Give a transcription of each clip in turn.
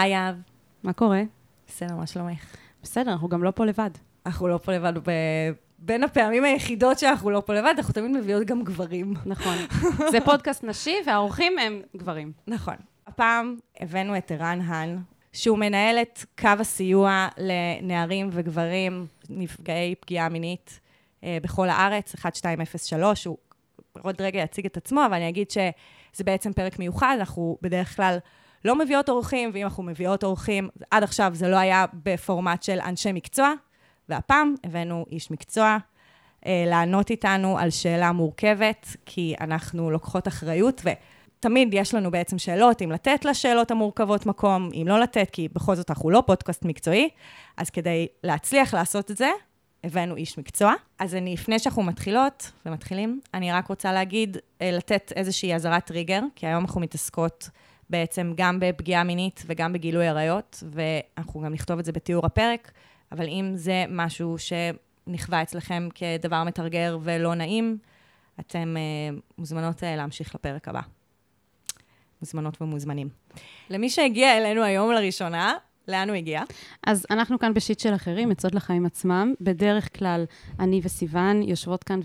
היי אב. מה קורה? בסדר, מה שלומך? בסדר, אנחנו גם לא פה לבד. אנחנו לא פה לבד. ב... בין הפעמים היחידות שאנחנו לא פה לבד, אנחנו תמיד מביאות גם גברים. נכון. זה פודקאסט נשי, והאורחים הם גברים. נכון. הפעם הבאנו את ערן האן, שהוא מנהל את קו הסיוע לנערים וגברים נפגעי פגיעה מינית אה, בכל הארץ, 1203. הוא עוד רגע יציג את עצמו, אבל אני אגיד שזה בעצם פרק מיוחד, אנחנו בדרך כלל לא מביאות אורחים, ואם אנחנו מביאות אורחים, עד עכשיו זה לא היה בפורמט של אנשי מקצוע, והפעם הבאנו איש מקצוע אה, לענות איתנו על שאלה מורכבת, כי אנחנו לוקחות אחריות, ותמיד יש לנו בעצם שאלות, אם לתת לשאלות המורכבות מקום, אם לא לתת, כי בכל זאת אנחנו לא פודקאסט מקצועי, אז כדי להצליח לעשות את זה, הבאנו איש מקצוע. אז אני, לפני שאנחנו מתחילות ומתחילים, אני רק רוצה להגיד, אה, לתת איזושהי אזהרת טריגר, כי היום אנחנו מתעסקות בעצם גם בפגיעה מינית וגם בגילוי עריות, ואנחנו גם נכתוב את זה בתיאור הפרק, אבל אם זה משהו שנכווה אצלכם כדבר מתרגר ולא נעים, אתם uh, מוזמנות uh, להמשיך לפרק הבא. מוזמנות ומוזמנים. למי שהגיע אלינו היום לראשונה, לאן הוא הגיע? אז אנחנו כאן בשיט של אחרים, עצות לחיים עצמם. בדרך כלל, אני וסיוון יושבות כאן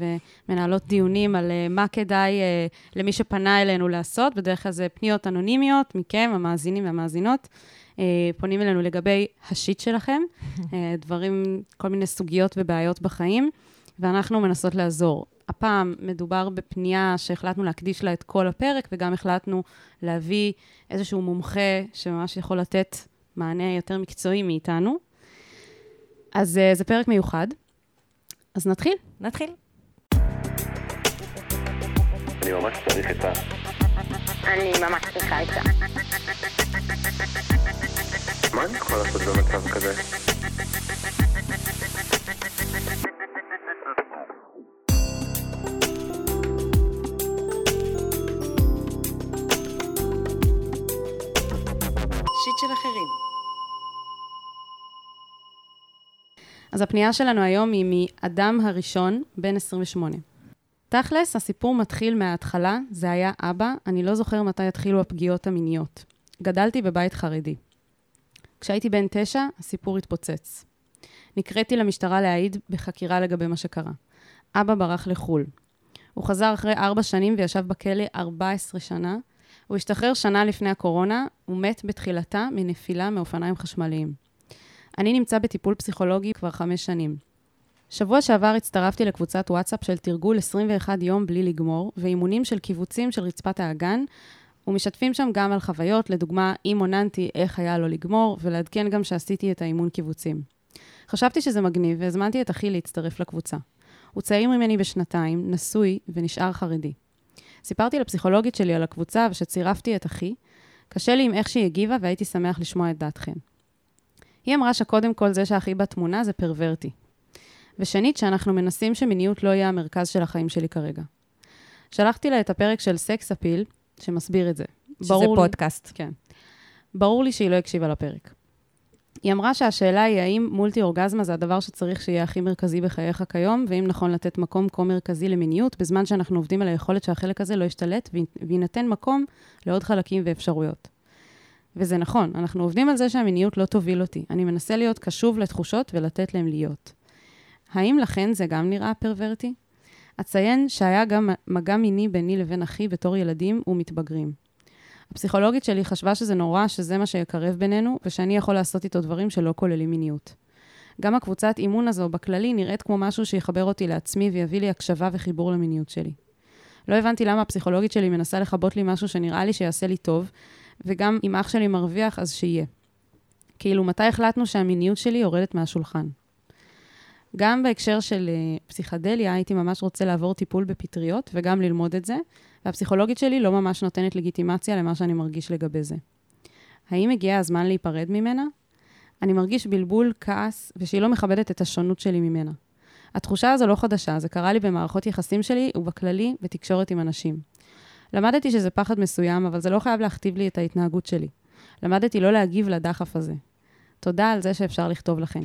ומנהלות דיונים על uh, מה כדאי uh, למי שפנה אלינו לעשות. בדרך כלל זה פניות אנונימיות מכם, המאזינים והמאזינות. Uh, פונים אלינו לגבי השיט שלכם, uh, דברים, כל מיני סוגיות ובעיות בחיים, ואנחנו מנסות לעזור. הפעם מדובר בפנייה שהחלטנו להקדיש לה את כל הפרק, וגם החלטנו להביא איזשהו מומחה שממש יכול לתת מענה יותר מקצועי מאיתנו. אז uh, זה פרק מיוחד. אז נתחיל. נתחיל. אני ממש צריך את ה... אני ממש צריכה את זה. מה אני יכול לעשות במצב כזה? שיט של אחרים. אז הפנייה שלנו היום היא מאדם הראשון, בן 28. תכלס, הסיפור מתחיל מההתחלה, זה היה אבא, אני לא זוכר מתי התחילו הפגיעות המיניות. גדלתי בבית חרדי. כשהייתי בן תשע, הסיפור התפוצץ. נקראתי למשטרה להעיד בחקירה לגבי מה שקרה. אבא ברח לחו"ל. הוא חזר אחרי ארבע שנים וישב בכלא 14 שנה. הוא השתחרר שנה לפני הקורונה, הוא מת בתחילתה מנפילה מאופניים חשמליים. אני נמצא בטיפול פסיכולוגי כבר חמש שנים. שבוע שעבר הצטרפתי לקבוצת וואטסאפ של תרגול 21 יום בלי לגמור, ואימונים של קיבוצים של רצפת האגן, ומשתפים שם גם על חוויות, לדוגמה, אם עוננתי איך היה לו לגמור, ולעדכן גם שעשיתי את האימון קיבוצים. חשבתי שזה מגניב, והזמנתי את אחי להצטרף לקבוצה. הוא צעיר ממני בשנתיים, נשוי ונשאר חרדי. סיפרתי לפסיכולוגית שלי על הקבוצה ושצירפתי את אחי. קשה לי עם איך שהיא הגיבה והייתי שמח לשמוע את דעתכם. היא אמרה שקודם כל זה שאחי בתמונה זה פרוורטי. ושנית, שאנחנו מנסים שמיניות לא יהיה המרכז של החיים שלי כרגע. שלחתי לה את הפרק של סקס אפיל, שמסביר את זה. שזה ברור לי- פודקאסט. כן. ברור לי שהיא לא הקשיבה לפרק. היא אמרה שהשאלה היא האם מולטי אורגזמה זה הדבר שצריך שיהיה הכי מרכזי בחייך כיום, ואם נכון לתת מקום כה מרכזי למיניות, בזמן שאנחנו עובדים על היכולת שהחלק הזה לא ישתלט וי- ויינתן מקום לעוד חלקים ואפשרויות. וזה נכון, אנחנו עובדים על זה שהמיניות לא תוביל אותי. אני מנסה להיות קשוב לתחושות ולתת להם להיות. האם לכן זה גם נראה פרוורטי? אציין שהיה גם מגע מיני ביני לבין אחי בתור ילדים ומתבגרים. הפסיכולוגית שלי חשבה שזה נורא, שזה מה שיקרב בינינו, ושאני יכול לעשות איתו דברים שלא כוללים מיניות. גם הקבוצת אימון הזו בכללי נראית כמו משהו שיחבר אותי לעצמי ויביא לי הקשבה וחיבור למיניות שלי. לא הבנתי למה הפסיכולוגית שלי מנסה לכבות לי משהו שנראה לי שיעשה לי טוב, וגם אם אח שלי מרוויח, אז שיהיה. כאילו, מתי החלטנו שהמיניות שלי יורדת מהשולחן? גם בהקשר של uh, פסיכדליה, הייתי ממש רוצה לעבור טיפול בפטריות וגם ללמוד את זה, והפסיכולוגית שלי לא ממש נותנת לגיטימציה למה שאני מרגיש לגבי זה. האם הגיע הזמן להיפרד ממנה? אני מרגיש בלבול, כעס, ושהיא לא מכבדת את השונות שלי ממנה. התחושה הזו לא חדשה, זה קרה לי במערכות יחסים שלי ובכללי בתקשורת עם אנשים. למדתי שזה פחד מסוים, אבל זה לא חייב להכתיב לי את ההתנהגות שלי. למדתי לא להגיב לדחף הזה. תודה על זה שאפשר לכתוב לכם.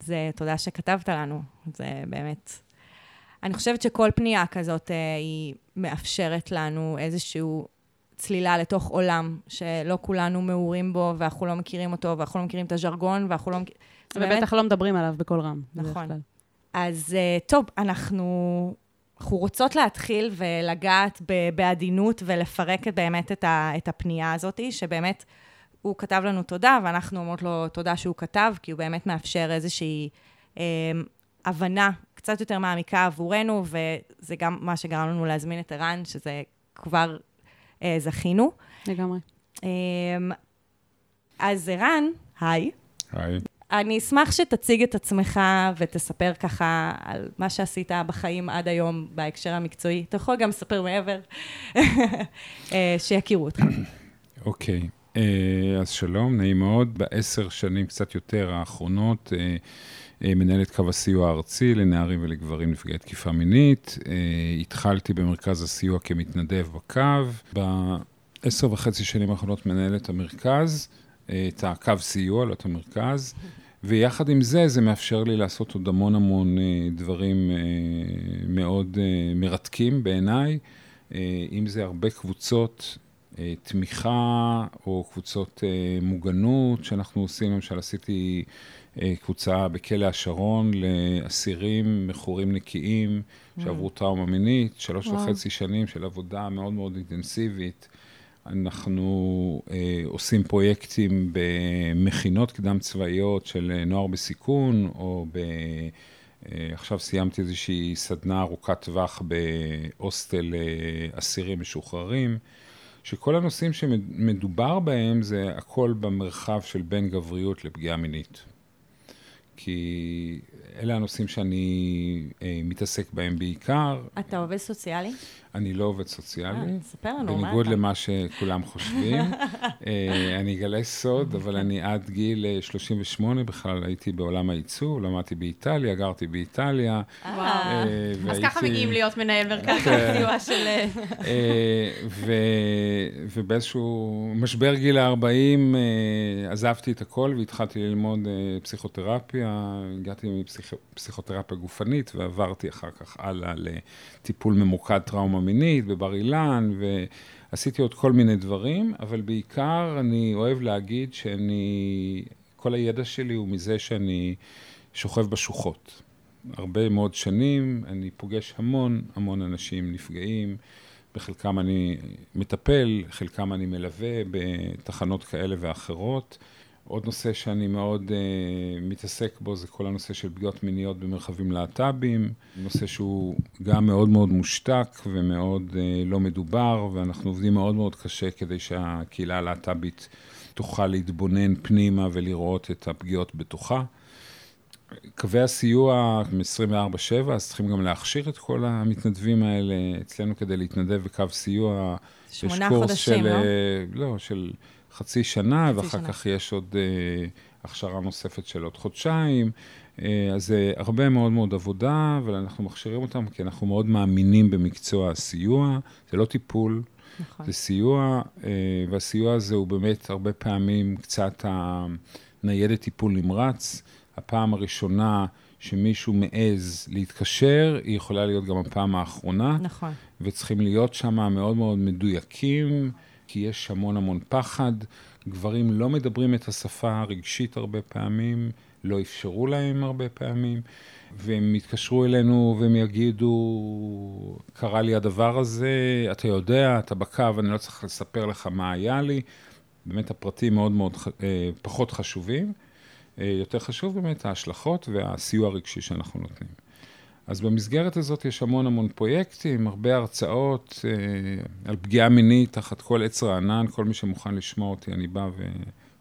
זה תודה שכתבת לנו, זה באמת... אני חושבת שכל פנייה כזאת אה, היא מאפשרת לנו איזשהו צלילה לתוך עולם שלא כולנו מעורים בו, ואנחנו לא מכירים אותו, ואנחנו לא מכירים את הז'רגון, ואנחנו לא מכירים... ובטח לא מדברים עליו בקול רם. נכון. אז אה, טוב, אנחנו, אנחנו רוצות להתחיל ולגעת בעדינות ולפרק באמת את, ה, את הפנייה הזאת, שבאמת הוא כתב לנו תודה, ואנחנו אומרות לו תודה שהוא כתב, כי הוא באמת מאפשר איזושהי אה, הבנה קצת יותר מעמיקה עבורנו, וזה גם מה שגרם לנו להזמין את ערן, שזה כבר אה, זכינו. לגמרי. אה, אז ערן, היי. היי. אני אשמח שתציג את עצמך ותספר ככה על מה שעשית בחיים עד היום בהקשר המקצועי. אתה יכול גם לספר מעבר, אה, שיכירו אותך. אוקיי. אה, אז שלום, נעים מאוד. בעשר שנים, קצת יותר, האחרונות, אה, מנהלת קו הסיוע הארצי לנערים ולגברים נפגעי תקיפה מינית. אה, התחלתי במרכז הסיוע כמתנדב בקו. בעשר וחצי שנים האחרונות מנהלת המרכז, אה, את הקו סיוע, לא את המרכז. ויחד עם זה, זה מאפשר לי לעשות עוד המון המון אה, דברים אה, מאוד אה, מרתקים בעיניי. אה, אם זה הרבה קבוצות אה, תמיכה או קבוצות אה, מוגנות שאנחנו עושים, למשל עשיתי אה, קבוצה בכלא השרון לאסירים מכורים נקיים שעברו טראומה מינית, שלוש וואו. וחצי שנים של עבודה מאוד מאוד אינטנסיבית. אנחנו אה, עושים פרויקטים במכינות קדם צבאיות של אה, נוער בסיכון, או ב... אה, עכשיו סיימתי איזושהי סדנה ארוכת טווח בהוסטל אה, אסירים משוחררים, שכל הנושאים שמדובר בהם זה הכל במרחב של בין גבריות לפגיעה מינית. כי אלה הנושאים שאני אה, מתעסק בהם בעיקר. אתה עובד סוציאלי? אני לא עובד אה, סוציאלי. ספר לנו, מה בניגוד אתה? למה שכולם חושבים. אה, אני אגלה סוד, אבל אני עד גיל אה, 38 בכלל הייתי בעולם הייצור, למדתי באיטליה, גרתי באיטליה. אה, אה, אז ככה מגיעים להיות מנהל מרכז כן. הסיוע של... אה, אה, ובאיזשהו משבר גיל ה-40 אה, עזבתי את הכל והתחלתי ללמוד אה, פסיכותרפיה, הגעתי מפסיכותרפיה גופנית ועברתי אחר כך הלאה לטיפול ממוקד טראומה מינית בבר אילן, ועשיתי עוד כל מיני דברים, אבל בעיקר אני אוהב להגיד שאני, כל הידע שלי הוא מזה שאני שוכב בשוחות. הרבה מאוד שנים, אני פוגש המון המון אנשים נפגעים, בחלקם אני מטפל, חלקם אני מלווה בתחנות כאלה ואחרות. עוד נושא שאני מאוד uh, מתעסק בו זה כל הנושא של פגיעות מיניות במרחבים להט"בים, נושא שהוא גם מאוד מאוד מושתק ומאוד uh, לא מדובר, ואנחנו עובדים מאוד מאוד קשה כדי שהקהילה הלהט"בית תוכל להתבונן פנימה ולראות את הפגיעות בתוכה. קווי הסיוע מ-24/7, אז צריכים גם להכשיר את כל המתנדבים האלה. אצלנו כדי להתנדב בקו סיוע, יש שמונה קורס חודשים, של, לא? אה, לא, של חצי שנה, חצי ואחר שנה. כך יש עוד אה, הכשרה נוספת של עוד חודשיים. אה, אז זה הרבה מאוד מאוד עבודה, אבל אנחנו מכשירים אותם כי אנחנו מאוד מאמינים במקצוע הסיוע. זה לא טיפול, נכון. זה סיוע, אה, והסיוע הזה הוא באמת הרבה פעמים קצת הניידת טיפול נמרץ. הפעם הראשונה שמישהו מעז להתקשר, היא יכולה להיות גם הפעם האחרונה, נכון. וצריכים להיות שם מאוד מאוד מדויקים, כי יש המון המון פחד. גברים לא מדברים את השפה הרגשית הרבה פעמים, לא אפשרו להם הרבה פעמים, והם יתקשרו אלינו והם יגידו, קרה לי הדבר הזה, אתה יודע, אתה בקו, אני לא צריך לספר לך מה היה לי. באמת הפרטים מאוד מאוד אה, פחות חשובים. אה, יותר חשוב באמת ההשלכות והסיוע הרגשי שאנחנו נותנים. אז במסגרת הזאת יש המון המון פרויקטים, הרבה הרצאות אה, על פגיעה מינית תחת כל עץ רענן, כל מי שמוכן לשמוע אותי, אני בא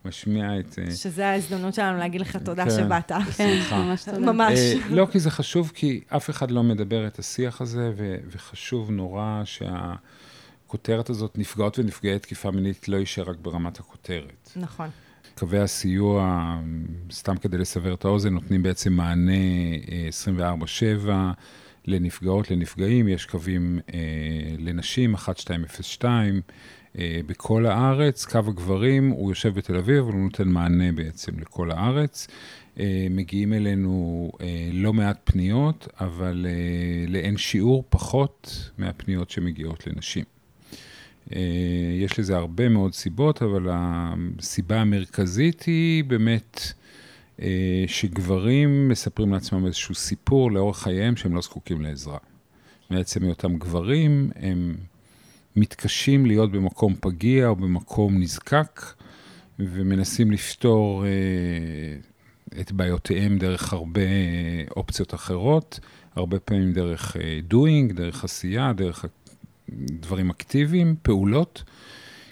ומשמיע את... אה, שזה ההזדמנות שלנו להגיד לך תודה כן. שבאת. כן. ממש תודה. ממש. אה, לא, כי זה חשוב, כי אף אחד לא מדבר את השיח הזה, ו- וחשוב נורא שהכותרת הזאת, נפגעות ונפגעי תקיפה מינית, לא יישאר רק ברמת הכותרת. נכון. קווי הסיוע, סתם כדי לסבר את האוזן, נותנים בעצם מענה אה, 24/7 לנפגעות, לנפגעים. יש קווים אה, לנשים, 1202, אה, בכל הארץ. קו הגברים, הוא יושב בתל אביב, אבל הוא נותן מענה בעצם לכל הארץ. אה, מגיעים אלינו אה, לא מעט פניות, אבל אה, לאין שיעור פחות מהפניות שמגיעות לנשים. אה, יש לזה הרבה מאוד סיבות, אבל הסיבה המרכזית היא באמת אה, שגברים מספרים לעצמם איזשהו סיפור לאורך חייהם שהם לא זקוקים לעזרה. מעצם היותם גברים, הם מתקשים להיות במקום פגיע או במקום נזקק, ומנסים לפתור אה, את בעיותיהם דרך הרבה אופציות אחרות, הרבה פעמים דרך doing, דרך עשייה, דרך דברים אקטיביים, פעולות,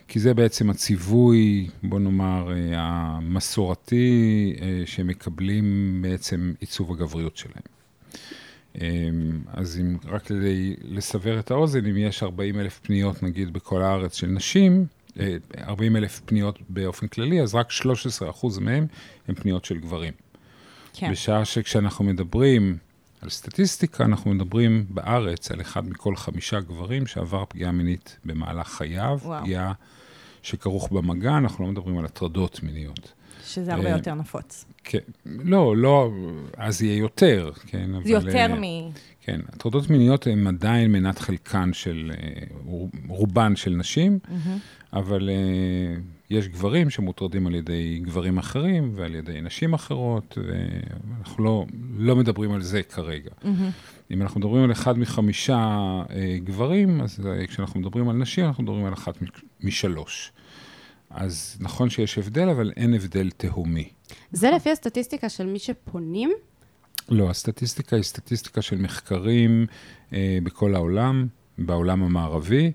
כי זה בעצם הציווי, בוא נאמר, המסורתי, שמקבלים בעצם עיצוב הגבריות שלהם. אז אם, רק כדי לסבר את האוזן, אם יש 40 אלף פניות, נגיד, בכל הארץ של נשים, 40 אלף פניות באופן כללי, אז רק 13 אחוז מהם הם פניות של גברים. כן. בשעה שכשאנחנו מדברים על סטטיסטיקה, אנחנו מדברים בארץ על אחד מכל חמישה גברים שעבר פגיעה מינית במהלך חייו, וואו. פגיעה שכרוך במגע, אנחנו לא מדברים על הטרדות מיניות. שזה הרבה יותר נפוץ. כן, לא, לא, אז יהיה יותר, כן, אבל... זה יותר מ... כן, הטרדות מיניות הן עדיין מנת חלקן של, רובן של נשים. אבל יש גברים שמוטרדים על ידי גברים אחרים ועל ידי נשים אחרות, ואנחנו לא, לא מדברים על זה כרגע. Mm-hmm. אם אנחנו מדברים על אחד מחמישה אה, גברים, אז אה, כשאנחנו מדברים על נשים, אנחנו מדברים על אחת משלוש. אז נכון שיש הבדל, אבל אין הבדל תהומי. זה לפי הסטטיסטיקה של מי שפונים? לא, הסטטיסטיקה היא סטטיסטיקה של מחקרים אה, בכל העולם, בעולם המערבי.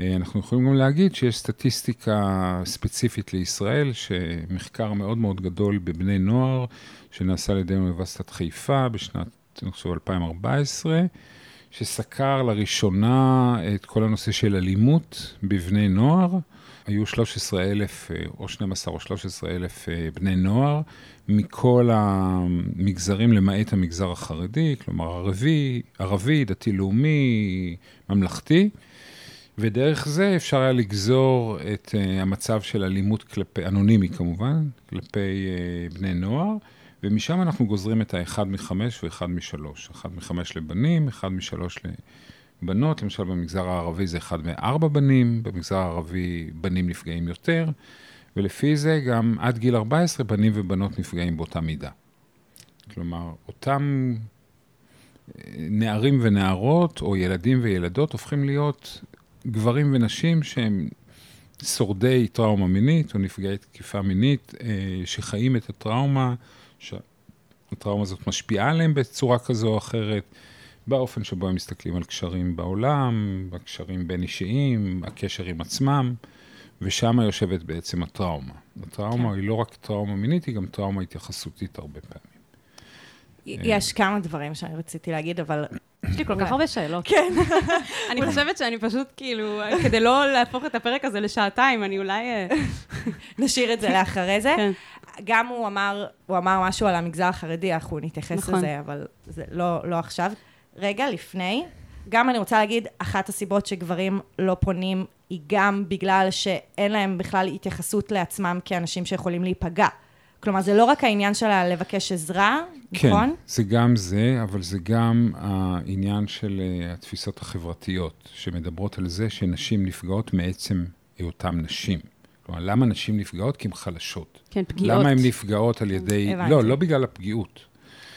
אה, אנחנו יכולים גם להגיד שיש סטטיסטיקה ספציפית לישראל, שמחקר מאוד מאוד גדול בבני נוער, שנעשה על ידי אוניברסיטת חיפה בשנת, אני חושב, 2014, שסקר לראשונה את כל הנושא של אלימות בבני נוער. היו 13 אלף, אה, או 12 או 13 אלף אה, בני נוער, מכל המגזרים, למעט המגזר החרדי, כלומר ערבי, ערבי, דתי-לאומי, ממלכתי. ודרך זה אפשר היה לגזור את uh, המצב של אלימות כלפי, אנונימי כמובן, כלפי uh, בני נוער, ומשם אנחנו גוזרים את האחד מחמש ואחד משלוש. אחד מחמש לבנים, אחד משלוש לבנות, למשל במגזר הערבי זה אחד מארבע בנים, במגזר הערבי בנים נפגעים יותר, ולפי זה גם עד גיל 14 בנים ובנות נפגעים באותה מידה. כלומר, אותם אה, נערים ונערות, או ילדים וילדות, הופכים להיות גברים ונשים שהם שורדי טראומה מינית או נפגעי תקיפה מינית, אה, שחיים את הטראומה, שהטראומה הזאת משפיעה עליהם בצורה כזו או אחרת, באופן שבו הם מסתכלים על קשרים בעולם, הקשרים בין אישיים, הקשר עם עצמם, ושם יושבת בעצם הטראומה. הטראומה כן. היא לא רק טראומה מינית, היא גם טראומה התייחסותית הרבה פעמים. יש כמה דברים שאני רציתי להגיד, אבל יש לי כל כך הרבה שאלות. כן. אני חושבת שאני פשוט, כאילו, כדי לא להפוך את הפרק הזה לשעתיים, אני אולי... אה, נשאיר את זה לאחרי זה. כן. גם הוא אמר, הוא אמר משהו על המגזר החרדי, אנחנו נתייחס נכון. לזה, אבל זה לא, לא עכשיו. רגע, לפני, גם אני רוצה להגיד, אחת הסיבות שגברים לא פונים היא גם בגלל שאין להם בכלל התייחסות לעצמם כאנשים שיכולים להיפגע. כלומר, זה לא רק העניין של לבקש עזרה, כן, נכון? כן, זה גם זה, אבל זה גם העניין של uh, התפיסות החברתיות, שמדברות על זה שנשים נפגעות מעצם היותן נשים. כלומר, למה נשים נפגעות? כי הן חלשות. כן, פגיעות. למה הן נפגעות על ידי... הבנתי. לא, לא בגלל הפגיעות.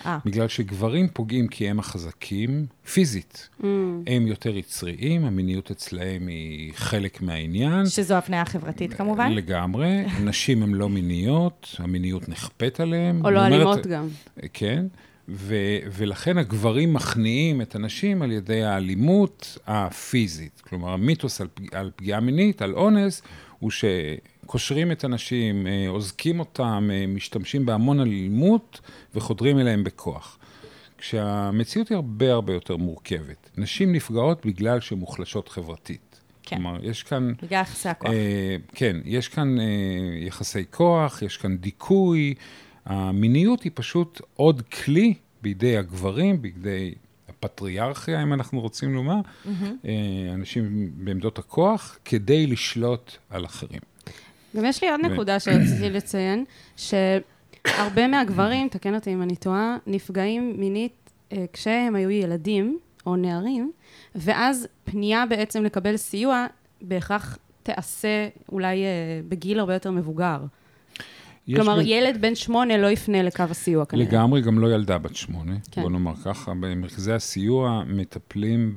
아. אה. בגלל שגברים פוגעים כי הם החזקים, פיזית. Mm. הם יותר יצריים, המיניות אצלהם היא חלק מהעניין. שזו הפניה החברתית כמובן. לגמרי. נשים הן לא מיניות, המיניות נכפית עליהן. או לא אלימות גם. כן. ו- ולכן הגברים מכניעים את הנשים על ידי האלימות הפיזית. כלומר, המיתוס על, פג- על פגיעה מינית, על אונס, הוא שקושרים את הנשים, אה, אוזקים אותם, אה, משתמשים בהמון אלימות וחודרים אליהם בכוח. כשהמציאות היא הרבה הרבה יותר מורכבת. נשים נפגעות בגלל שהן מוחלשות חברתית. כן. כלומר, יש כאן... בגלל יחסי הכוח. אה, כן, יש כאן אה, יחסי כוח, יש כאן דיכוי. המיניות היא פשוט עוד כלי בידי הגברים, בידי הפטריארכיה, אם אנחנו רוצים לומר, mm-hmm. אנשים בעמדות הכוח, כדי לשלוט על אחרים. גם יש לי עוד נקודה שרציתי לציין, שהרבה מהגברים, תקן אותי אם אני טועה, נפגעים מינית אה, כשהם היו ילדים או נערים, ואז פנייה בעצם לקבל סיוע בהכרח תיעשה אולי אה, בגיל הרבה יותר מבוגר. כלומר, ב- ילד בן שמונה לא יפנה לקו הסיוע כנראה. לגמרי, גם לא ילדה בת שמונה, כן. בוא נאמר ככה. במרכזי הסיוע מטפלים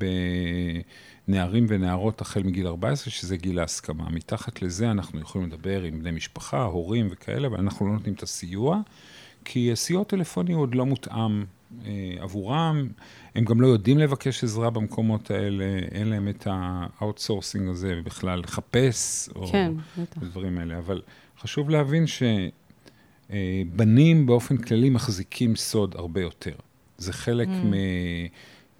בנערים ונערות החל מגיל 14, שזה גיל ההסכמה. מתחת לזה אנחנו יכולים לדבר עם בני משפחה, הורים וכאלה, אבל אנחנו לא נותנים את הסיוע, כי הסיוע הטלפוני עוד לא מותאם אה, עבורם. הם גם לא יודעים לבקש עזרה במקומות האלה, אין להם את ה outsourcing הזה בכלל לחפש, או כן. הדברים האלה. אבל חשוב להבין שבנים באופן כללי מחזיקים סוד הרבה יותר. זה חלק Mm. מ-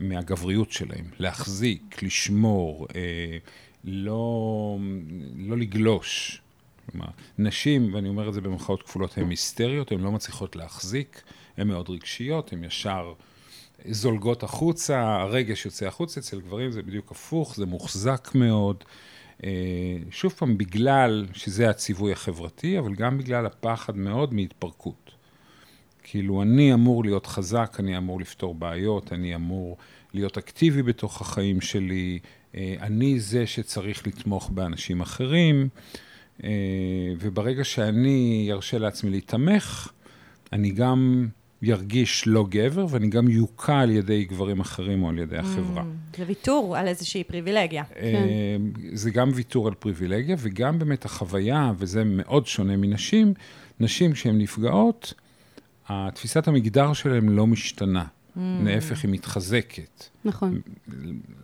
מהגבריות שלהם, להחזיק, לשמור, אה, לא, לא לגלוש. כלומר, נשים, ואני אומר את זה במרכאות כפולות, הן היסטריות, הן לא מצליחות להחזיק, הן מאוד רגשיות, הן ישר זולגות החוצה, הרגש יוצא החוצה, אצל גברים זה בדיוק הפוך, זה מוחזק מאוד. אה, שוב פעם, בגלל שזה הציווי החברתי, אבל גם בגלל הפחד מאוד מהתפרקות. כאילו, אני אמור להיות חזק, אני אמור לפתור בעיות, אני אמור להיות אקטיבי בתוך החיים שלי, אה, אני זה שצריך לתמוך באנשים אחרים, אה, וברגע שאני ארשה לעצמי להיתמך, אני גם ירגיש לא גבר, ואני גם יוקע על ידי גברים אחרים או על ידי החברה. זה ויתור על איזושהי פריבילגיה. אה, זה גם ויתור על פריבילגיה, וגם באמת החוויה, וזה מאוד שונה מנשים, נשים כשהן נפגעות, התפיסת המגדר שלהן לא משתנה. להפך, היא מתחזקת. נכון.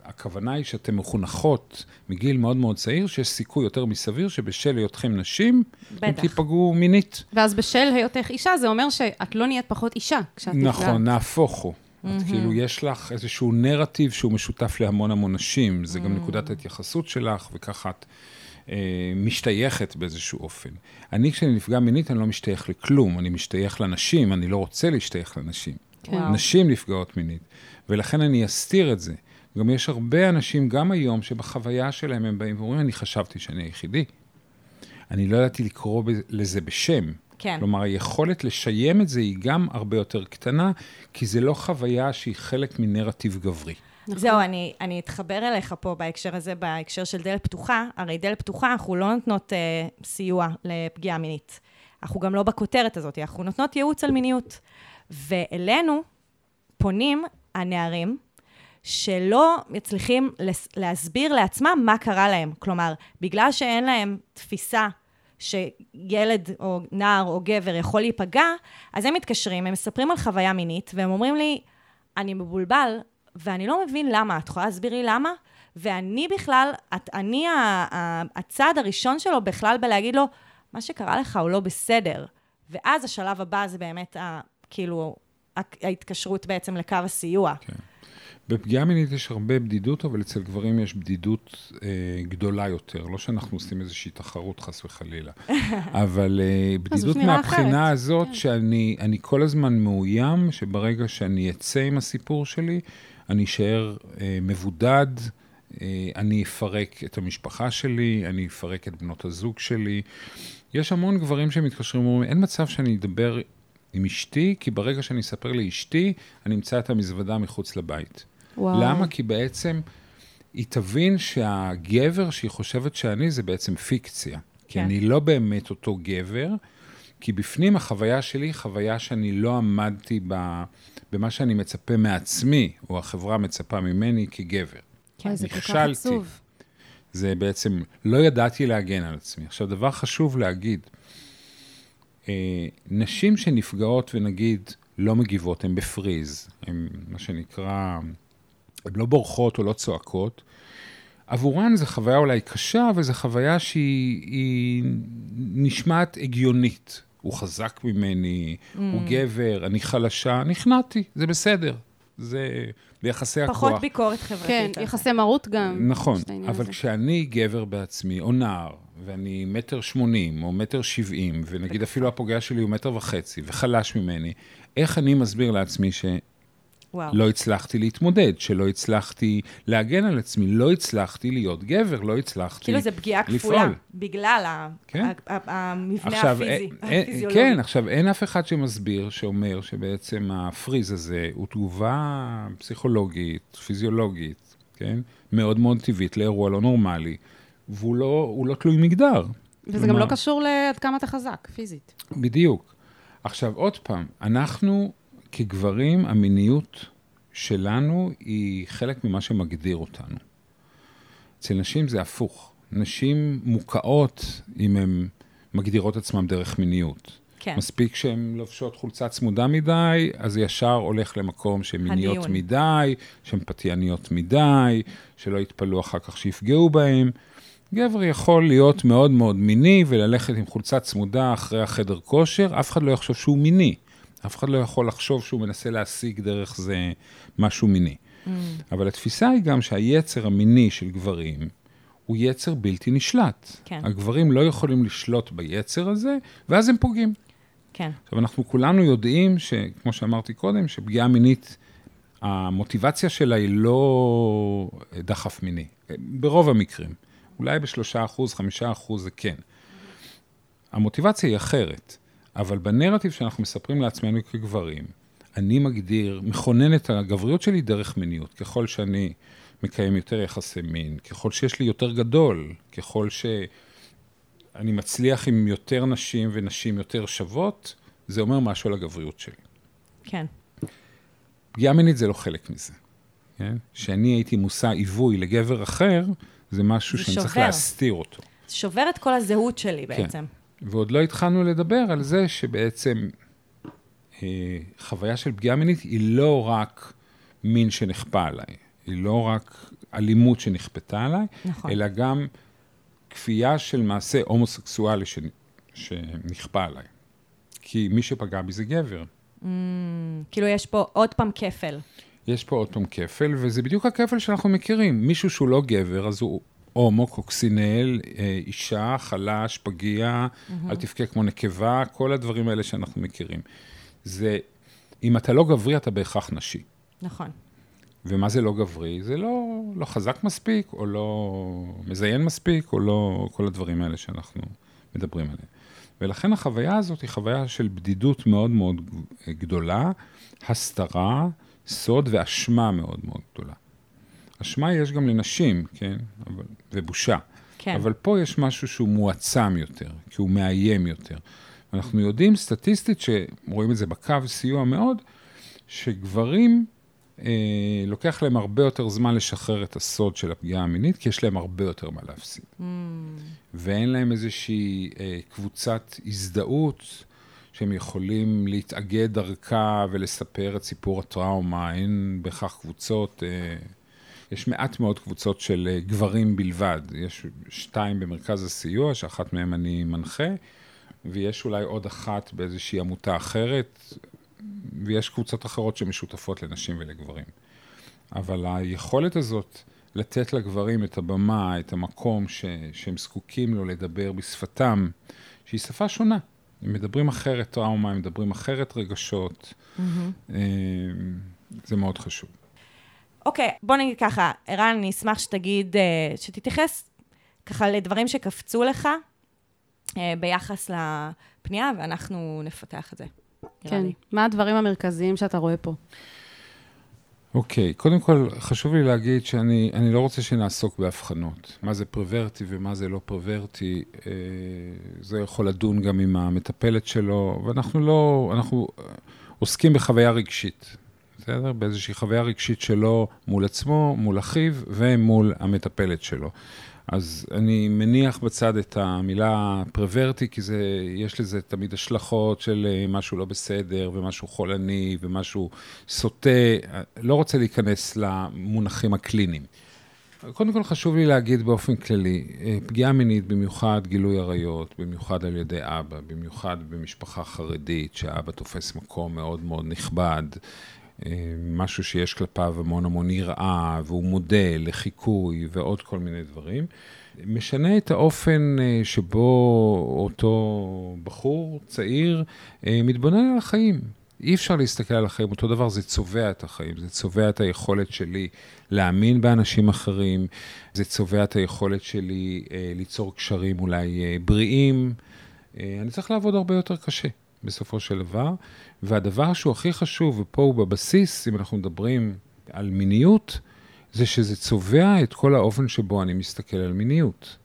הכוונה היא שאתן מחונכות מגיל מאוד מאוד צעיר, שיש סיכוי יותר מסביר שבשל היותכם נשים, אתם בטח. תיפגעו מינית. ואז בשל היותך אישה, זה אומר שאת לא נהיית פחות אישה כשאת נפגעת. נכון, נהפוך הוא. את כאילו, יש לך איזשהו נרטיב שהוא משותף להמון המון נשים, זה גם נקודת ההתייחסות שלך, וככה את משתייכת באיזשהו אופן. אני, כשאני נפגע מינית, אני לא משתייך לכלום, אני משתייך לנשים, אני לא רוצה להשתייך לנשים. כן. וואו. נשים נפגעות מינית, ולכן אני אסתיר את זה. גם יש הרבה אנשים, גם היום, שבחוויה שלהם הם באים ואומרים, אני חשבתי שאני היחידי. אני לא ידעתי לקרוא לזה בשם. כן. כלומר, היכולת לשיים את זה היא גם הרבה יותר קטנה, כי זה לא חוויה שהיא חלק מנרטיב גברי. זהו, אני, אני אתחבר אליך פה בהקשר הזה, בהקשר של דלת פתוחה. הרי דלת פתוחה, אנחנו לא נותנות אה, סיוע לפגיעה מינית. אנחנו גם לא בכותרת הזאת, אנחנו נותנות ייעוץ על מיניות. ואלינו פונים הנערים שלא מצליחים להסביר לעצמם מה קרה להם. כלומר, בגלל שאין להם תפיסה שילד או נער או גבר יכול להיפגע, אז הם מתקשרים, הם מספרים על חוויה מינית, והם אומרים לי, אני מבולבל, ואני לא מבין למה. את יכולה להסביר לי למה? ואני בכלל, את, אני ה- ה- הצעד הראשון שלו בכלל בלהגיד לו, מה שקרה לך הוא לא בסדר. ואז השלב הבא זה באמת, ה, כאילו, ה- ההתקשרות בעצם לקו הסיוע. כן. בפגיעה מינית יש הרבה בדידות, אבל אצל גברים יש בדידות אה, גדולה יותר. לא שאנחנו עושים איזושהי תחרות, חס וחלילה. אבל אה, בדידות מהבחינה אחרת. הזאת, שאני אני כל הזמן מאוים, שברגע שאני אצא עם הסיפור שלי, אני אשאר אה, מבודד, אה, אני אפרק את המשפחה שלי, אני אפרק את בנות הזוג שלי. יש המון גברים שמתקשרים ואומרים, אין מצב שאני אדבר עם אשתי, כי ברגע שאני אספר לאשתי, אני אמצא את המזוודה מחוץ לבית. וואו. למה? כי בעצם היא תבין שהגבר שהיא חושבת שאני זה בעצם פיקציה. כי כן. אני לא באמת אותו גבר, כי בפנים החוויה שלי היא חוויה שאני לא עמדתי ב, במה שאני מצפה מעצמי, או החברה מצפה ממני כגבר. כן, זה כל כך. עצוב. זה בעצם, לא ידעתי להגן על עצמי. עכשיו, דבר חשוב להגיד, אה, נשים שנפגעות ונגיד לא מגיבות, הן בפריז, הן מה שנקרא, הן לא בורחות או לא צועקות, עבורן זו חוויה אולי קשה, אבל זו חוויה שהיא היא נשמעת הגיונית. הוא חזק ממני, mm. הוא גבר, אני חלשה, נכנעתי, זה בסדר. זה ביחסי הכוח. פחות ביקורת כן, חברתית. זה. יחסי מרות גם. נכון, אבל הזה. כשאני גבר בעצמי, או נער, ואני מטר שמונים, או מטר שבעים, ונגיד אפילו הפוגע שלי הוא מטר וחצי, וחלש ממני, איך אני מסביר לעצמי שלא וואו. הצלחתי להתמודד, שלא הצלחתי להגן על עצמי, לא הצלחתי להיות גבר, לא הצלחתי כאילו זה פגיעה לפעול. כפולה, בגלל ה- כן. ה- ה- המבנה עכשיו, הפיזי, אה, אה, הפיזיולוגי. כן, עכשיו, אין אף אחד שמסביר, שאומר שבעצם הפריז הזה הוא תגובה פסיכולוגית, פיזיולוגית, כן? מאוד מאוד טבעית לאירוע לא נורמלי, והוא לא, לא תלוי מגדר. וזה גם כלומר- לא קשור לעד כמה אתה חזק, פיזית. בדיוק. עכשיו, עוד פעם, אנחנו כגברים, המיניות שלנו היא חלק ממה שמגדיר אותנו. אצל נשים זה הפוך. נשים מוקעות אם הן מגדירות עצמן דרך מיניות. כן. מספיק שהן לובשות חולצה צמודה מדי, אז ישר הולך למקום שהן מיניות הדיון. מדי, שהן פתייניות מדי, שלא יתפלאו אחר כך שיפגעו בהן. גבר יכול להיות מאוד מאוד מיני וללכת עם חולצה צמודה אחרי החדר כושר, אף אחד לא יחשוב שהוא מיני. אף אחד לא יכול לחשוב שהוא מנסה להשיג דרך זה משהו מיני. Mm. אבל התפיסה היא גם שהיצר המיני של גברים הוא יצר בלתי נשלט. כן. הגברים לא יכולים לשלוט ביצר הזה, ואז הם פוגעים. כן. עכשיו, אנחנו כולנו יודעים, שכמו שאמרתי קודם, שפגיעה מינית, המוטיבציה שלה היא לא דחף מיני, ברוב המקרים. אולי בשלושה אחוז, חמישה אחוז זה כן. המוטיבציה היא אחרת, אבל בנרטיב שאנחנו מספרים לעצמנו כגברים, אני מגדיר, מכונן את הגבריות שלי דרך מיניות. ככל שאני מקיים יותר יחסי מין, ככל שיש לי יותר גדול, ככל שאני מצליח עם יותר נשים ונשים יותר שוות, זה אומר משהו על הגבריות שלי. כן. פגיעה מינית זה לא חלק מזה. כן? שאני הייתי מושא עיווי לגבר אחר, זה משהו זה שאני צריך שובר. להסתיר אותו. זה שובר את כל הזהות שלי כן. ועוד לא התחלנו לדבר על זה שבעצם אה, חוויה של פגיעה מינית היא לא רק מין שנכפה עליי, היא לא רק אלימות שנכפתה עליי, נכון. אלא גם כפייה של מעשה הומוסקסואלי שנ- שנכפה עליי. כי מי שפגע בי זה גבר. כאילו, יש פה עוד פעם כפל. יש פה עוד פעם כפל, וזה בדיוק הכפל שאנחנו מכירים. מישהו שהוא לא גבר, אז הוא הומו, קוקסינל, אה, אישה, חלש, פגיע, אל תבכה כמו נקבה, כל הדברים האלה שאנחנו מכירים. זה, אם אתה לא גברי, אתה בהכרח נשי. נכון. ומה זה לא גברי? זה לא, לא חזק מספיק, או לא מזיין מספיק, או לא כל הדברים האלה שאנחנו מדברים עליהם. ולכן החוויה הזאת היא חוויה של בדידות מאוד מאוד גדולה, הסתרה, סוד ואשמה מאוד מאוד גדולה. אשמה יש גם לנשים, כן? אבל, ובושה. כן. אבל פה יש משהו שהוא מועצם יותר, כי הוא מאיים יותר. אנחנו יודעים סטטיסטית, שרואים את זה בקו סיוע מאוד, שגברים, אה, לוקח להם הרבה יותר זמן לשחרר את הסוד של הפגיעה המינית, כי יש להם הרבה יותר מה להפסיד. Mm. ואין להם איזושהי אה, קבוצת הזדהות שהם יכולים להתאגד דרכה ולספר את סיפור הטראומה, אין בהכרח קבוצות, אה, יש מעט מאוד קבוצות של אה, גברים בלבד. יש שתיים במרכז הסיוע, שאחת מהן אני מנחה, ויש אולי עוד אחת באיזושהי עמותה אחרת, ויש קבוצות אחרות שמשותפות לנשים ולגברים. אבל היכולת הזאת לתת לגברים את הבמה, את המקום ש, שהם זקוקים לו לדבר בשפתם, שהיא שפה שונה. הם מדברים אחרת טראומה, הם מדברים אחרת רגשות. אה, זה מאוד חשוב. אוקיי, בוא נגיד ככה, ערן, אני אשמח שתגיד, אה, שתתייחס ככה לדברים שקפצו לך אה, ביחס לפנייה, ואנחנו נפתח את זה. כן. לי. מה הדברים המרכזיים שאתה רואה פה? אוקיי, קודם כל, חשוב לי להגיד שאני אני לא רוצה שנעסוק בהבחנות. מה זה פרוורטי ומה זה לא פרוורטי, אה, זה יכול לדון גם עם המטפלת שלו, ואנחנו לא, אנחנו אה, עוסקים בחוויה רגשית, בסדר? באיזושהי חוויה רגשית שלו מול עצמו, מול אחיו ומול המטפלת שלו. אז אני מניח בצד את המילה פרוורטי, כי זה, יש לזה תמיד השלכות של אה, משהו לא בסדר, ומשהו חולני, ומשהו סוטה. לא רוצה להיכנס למונחים הקליניים. קודם כל חשוב לי להגיד באופן כללי, אה, פגיעה מינית, במיוחד גילוי עריות, במיוחד על ידי אבא, במיוחד במשפחה חרדית, שאבא תופס מקום מאוד מאוד נכבד, משהו שיש כלפיו המון המון יראה, והוא מודל לחיקוי ועוד כל מיני דברים, משנה את האופן אה, שבו אותו בחור צעיר אה, מתבונן על החיים. אי אפשר להסתכל על החיים אותו דבר, זה צובע את החיים, זה צובע את היכולת שלי להאמין באנשים אחרים, זה צובע את היכולת שלי אה, ליצור קשרים אולי אה, בריאים. אה, אני צריך לעבוד הרבה יותר קשה בסופו של דבר, והדבר שהוא הכי חשוב, ופה הוא בבסיס, אם אנחנו מדברים על מיניות, זה שזה צובע את כל האופן שבו אני מסתכל על מיניות.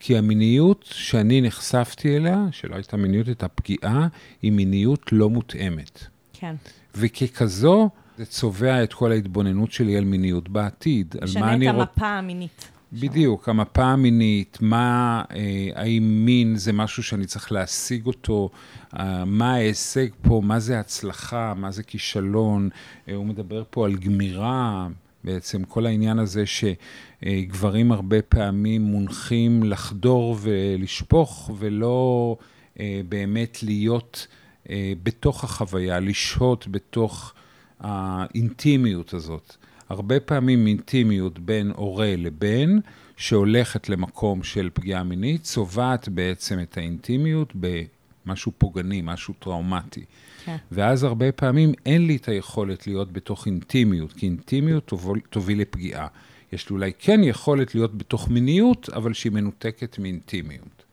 כי המיניות שאני נחשפתי אליה, שלא הייתה מיניות, הייתה פגיעה, היא מיניות לא מותאמת. כן. וככזו, זה צובע את כל ההתבוננות שלי על מיניות בעתיד. על משנה מה את אני רוצ... המפה המינית. בדיוק, המפה המינית, מה, אה, האם מין זה משהו שאני צריך להשיג אותו, אה, מה ההישג פה, מה זה הצלחה, מה זה כישלון, אה, הוא מדבר פה על גמירה, בעצם כל העניין הזה שגברים הרבה פעמים מונחים לחדור ולשפוך, ולא אה, באמת להיות אה, בתוך החוויה, לשהות בתוך האינטימיות הזאת. הרבה פעמים אינטימיות בין הורה לבן, שהולכת למקום של פגיעה מינית, צובעת בעצם את האינטימיות במשהו פוגעני, משהו טראומטי. כן. ואז הרבה פעמים אין לי את היכולת להיות בתוך אינטימיות, כי אינטימיות תוביל, תוביל לפגיעה. יש לי אולי כן יכולת להיות בתוך מיניות, אבל שהיא מנותקת מאינטימיות.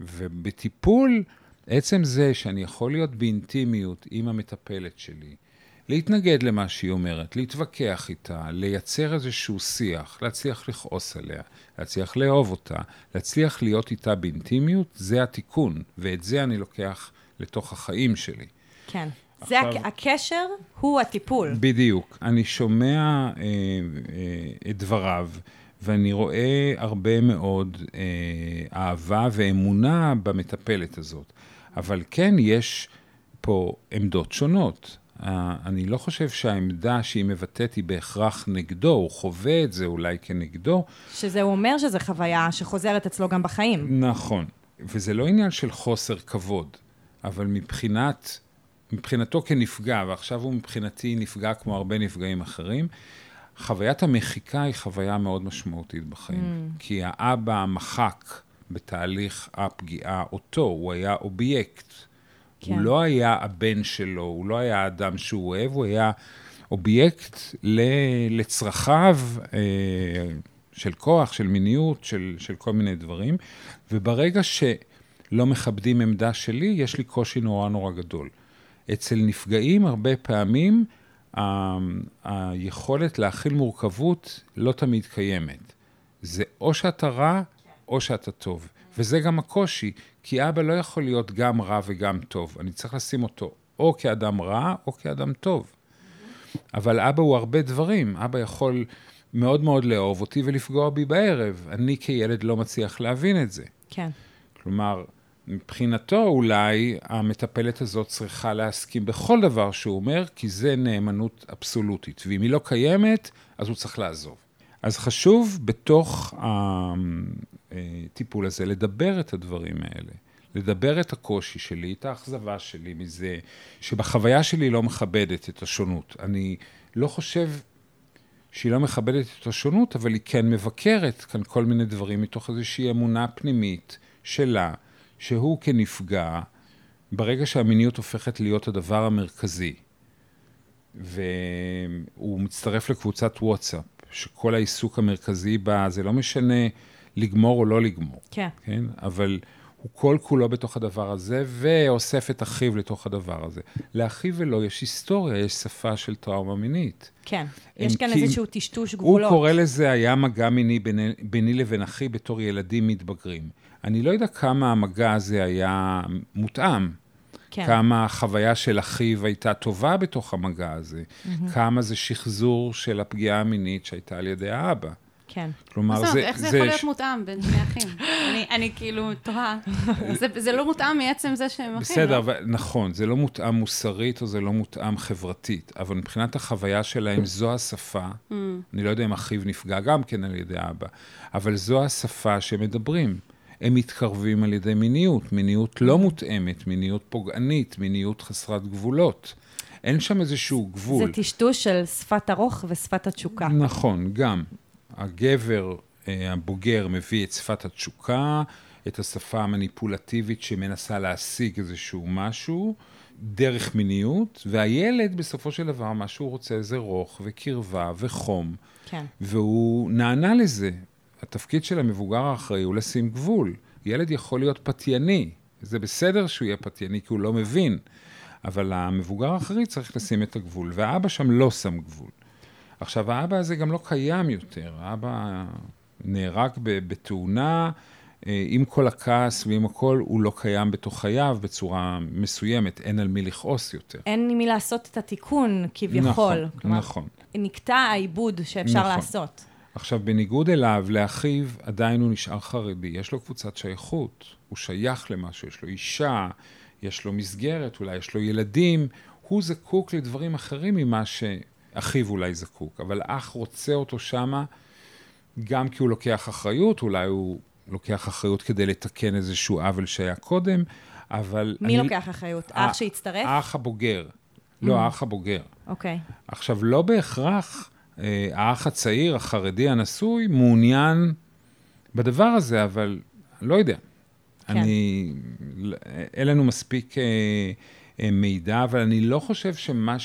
ובטיפול, עצם זה שאני יכול להיות באינטימיות עם המטפלת שלי, להתנגד למה שהיא אומרת, להתווכח איתה, לייצר איזשהו שיח, להצליח לכעוס עליה, להצליח לאהוב אותה, להצליח להיות איתה באינטימיות, זה התיקון, ואת זה אני לוקח לתוך החיים שלי. כן. זה עכשיו- הק- הקשר הוא הטיפול. בדיוק. אני שומע אה, אה, את דבריו, ואני רואה הרבה מאוד אה, אהבה ואמונה במטפלת הזאת. אבל כן, יש פה עמדות שונות. אה, אני לא חושב שהעמדה שהיא מבטאת היא בהכרח נגדו, הוא חווה את זה אולי כנגדו, שזה אומר שזו חוויה שחוזרת אצלו גם בחיים. נכון, וזה לא עניין של חוסר כבוד, אבל מבחינת, מבחינתו כנפגע, ועכשיו הוא מבחינתי נפגע כמו הרבה נפגעים אחרים, חוויית המחיקה היא חוויה מאוד משמעותית בחיים. Mm. כי האבא מחק בתהליך הפגיעה אותו, הוא היה אובייקט. כן. הוא. לא היה הבן שלו, הוא לא היה האדם שהוא אוהב, הוא היה אובייקט ל- לצרכיו אה, של כוח, של מיניות, של, של כל מיני דברים. וברגע שלא מכבדים עמדה שלי, יש לי קושי נורא נורא גדול. אצל נפגעים הרבה פעמים ה- היכולת להכיל מורכבות לא תמיד קיימת. זה או שאתה רע או שאתה טוב. וזה גם הקושי, כי אבא לא יכול להיות גם רע וגם טוב. אני צריך לשים אותו או כאדם רע או כאדם טוב. אבל אבא הוא הרבה דברים. אבא יכול מאוד מאוד לאהוב אותי ולפגוע בי בערב. אני כילד לא מצליח להבין את זה. כן. כלומר, מבחינתו אולי המטפלת הזאת צריכה להסכים בכל דבר שהוא אומר, כי זה נאמנות אבסולוטית. ואם היא לא קיימת, אז הוא צריך לעזוב. אז חשוב בתוך הטיפול הזה לדבר את הדברים האלה. לדבר את הקושי שלי, את האכזבה שלי מזה, שבחוויה שלי לא מכבדת את השונות. אני לא חושב שהיא לא מכבדת את השונות, אבל היא כן מבקרת כאן כל מיני דברים מתוך איזושהי אמונה פנימית שלה, שהוא כנפגע, ברגע שהמיניות הופכת להיות הדבר המרכזי, והוא מצטרף לקבוצת וואטסאפ, שכל העיסוק המרכזי בה, זה לא משנה לגמור או לא לגמור, כן. כן? אבל הוא כל כולו בתוך הדבר הזה, ואוסף את אחיו לתוך הדבר הזה. לאחיו ולו יש היסטוריה, יש שפה של טראומה מינית. כן. יש כאן איזשהו טשטוש הוא גבולות. קורא לזה, היה מגע מיני ביני, ביני לבין אחי בתור ילדים מתבגרים. אני לא יודע כמה המגע הזה היה מותאם. כן. כמה החוויה של אחיו הייתה טובה בתוך המגע הזה. כמה זה שחזור של הפגיעה המינית שהייתה על ידי האבא. כן. כלומר, זאת זה... אומרת, איך זה יכול להיות מותאם בין שני אחים? אני- אני כאילו תוהה. זה- זה לא מותאם מעצם זה שהם אחים. בסדר, לא? נכון, זה לא מותאם מוסרית או זה לא מותאם חברתית, אבל מבחינת החוויה שלהם, זו השפה, Mm. אני לא יודע אם אחיו נפגע גם כן על ידי אבא, אבל זו השפה שמדברים. הם מתקרבים על ידי מיניות, מיניות לא מותאמת, מיניות פוגענית, מיניות חסרת גבולות. אין שם איזשהו גבול. זה טשטוש של שפת הרוך ושפת התשוקה. נכון, גם. הגבר אה, הבוגר מביא את שפת התשוקה, את השפה המניפולטיבית שמנסה להשיג איזשהו משהו, דרך מיניות, והילד בסופו של דבר, מה שהוא רוצה זה רוך וקרבה וחום, כן. והוא נענה לזה. התפקיד של המבוגר האחראי הוא לשים גבול. ילד יכול להיות פתייני, זה בסדר שהוא יהיה פתייני כי הוא לא מבין, אבל המבוגר האחראי צריך לשים את הגבול, והאבא שם לא שם גבול. עכשיו, האבא הזה גם לא קיים יותר, האבא נהרג בתאונה, אה, עם כל הכעס ועם הכל, הוא לא קיים בתוך חייו בצורה מסוימת, אין על מי לכעוס יותר. אין עם מי לעשות את התיקון, כביכול. נכון, כלומר, נכון. נקטע העיבוד שאפשר נכון. לעשות. עכשיו, בניגוד אליו, לאחיו, עדיין הוא נשאר חרדי. יש לו קבוצת שייכות, הוא שייך למשהו, יש לו אישה, יש לו מסגרת, אולי יש לו ילדים. הוא זקוק לדברים אחרים ממה שאחיו אולי זקוק, אבל אח רוצה אותו שמה, גם כי הוא לוקח אחריות, אולי הוא לוקח אחריות כדי לתקן איזשהו עוול שהיה קודם, אבל... מי אני- לוקח אחריות? אח שהצטרף? האח הבוגר. לא, האח הבוגר. אוקיי. עכשיו, לא בהכרח אה, האח הצעיר, החרדי הנשוי, מעוניין בדבר הזה, אבל לא יודע. כן. אני, אין לנו מספיק אה, אה, מידע, אבל אני לא חושב שמה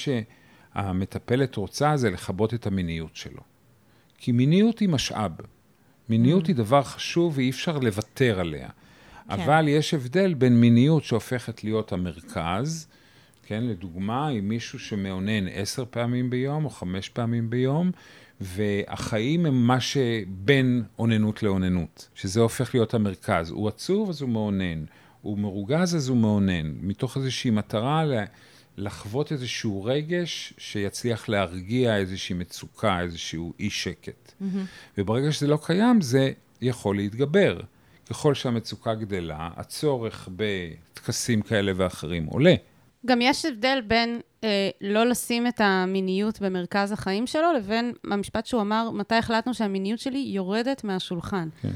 שהמטפלת רוצה זה לכבות את המיניות שלו. כי מיניות היא משאב. מיניות היא דבר חשוב ואי אפשר לוותר עליה. אבל יש הבדל בין מיניות שהופכת להיות המרכז, כן, לדוגמה, עם מישהו שמאונן עשר פעמים ביום או חמש פעמים ביום, והחיים הם מה שבין אוננות לאוננות, שזה הופך להיות המרכז. הוא עצוב, אז הוא מאונן. הוא מרוגז, אז הוא מאונן. מתוך איזושהי מטרה ל- לחוות איזשהו רגש שיצליח להרגיע איזושהי מצוקה, איזשהו אי שקט. וברגע שזה לא קיים, זה יכול להתגבר. ככל שהמצוקה גדלה, הצורך בטקסים כאלה ואחרים עולה. גם יש הבדל בין אה, לא לשים את המיניות במרכז החיים שלו, לבין המשפט שהוא אמר, מתי החלטנו שהמיניות שלי יורדת מהשולחן. כן.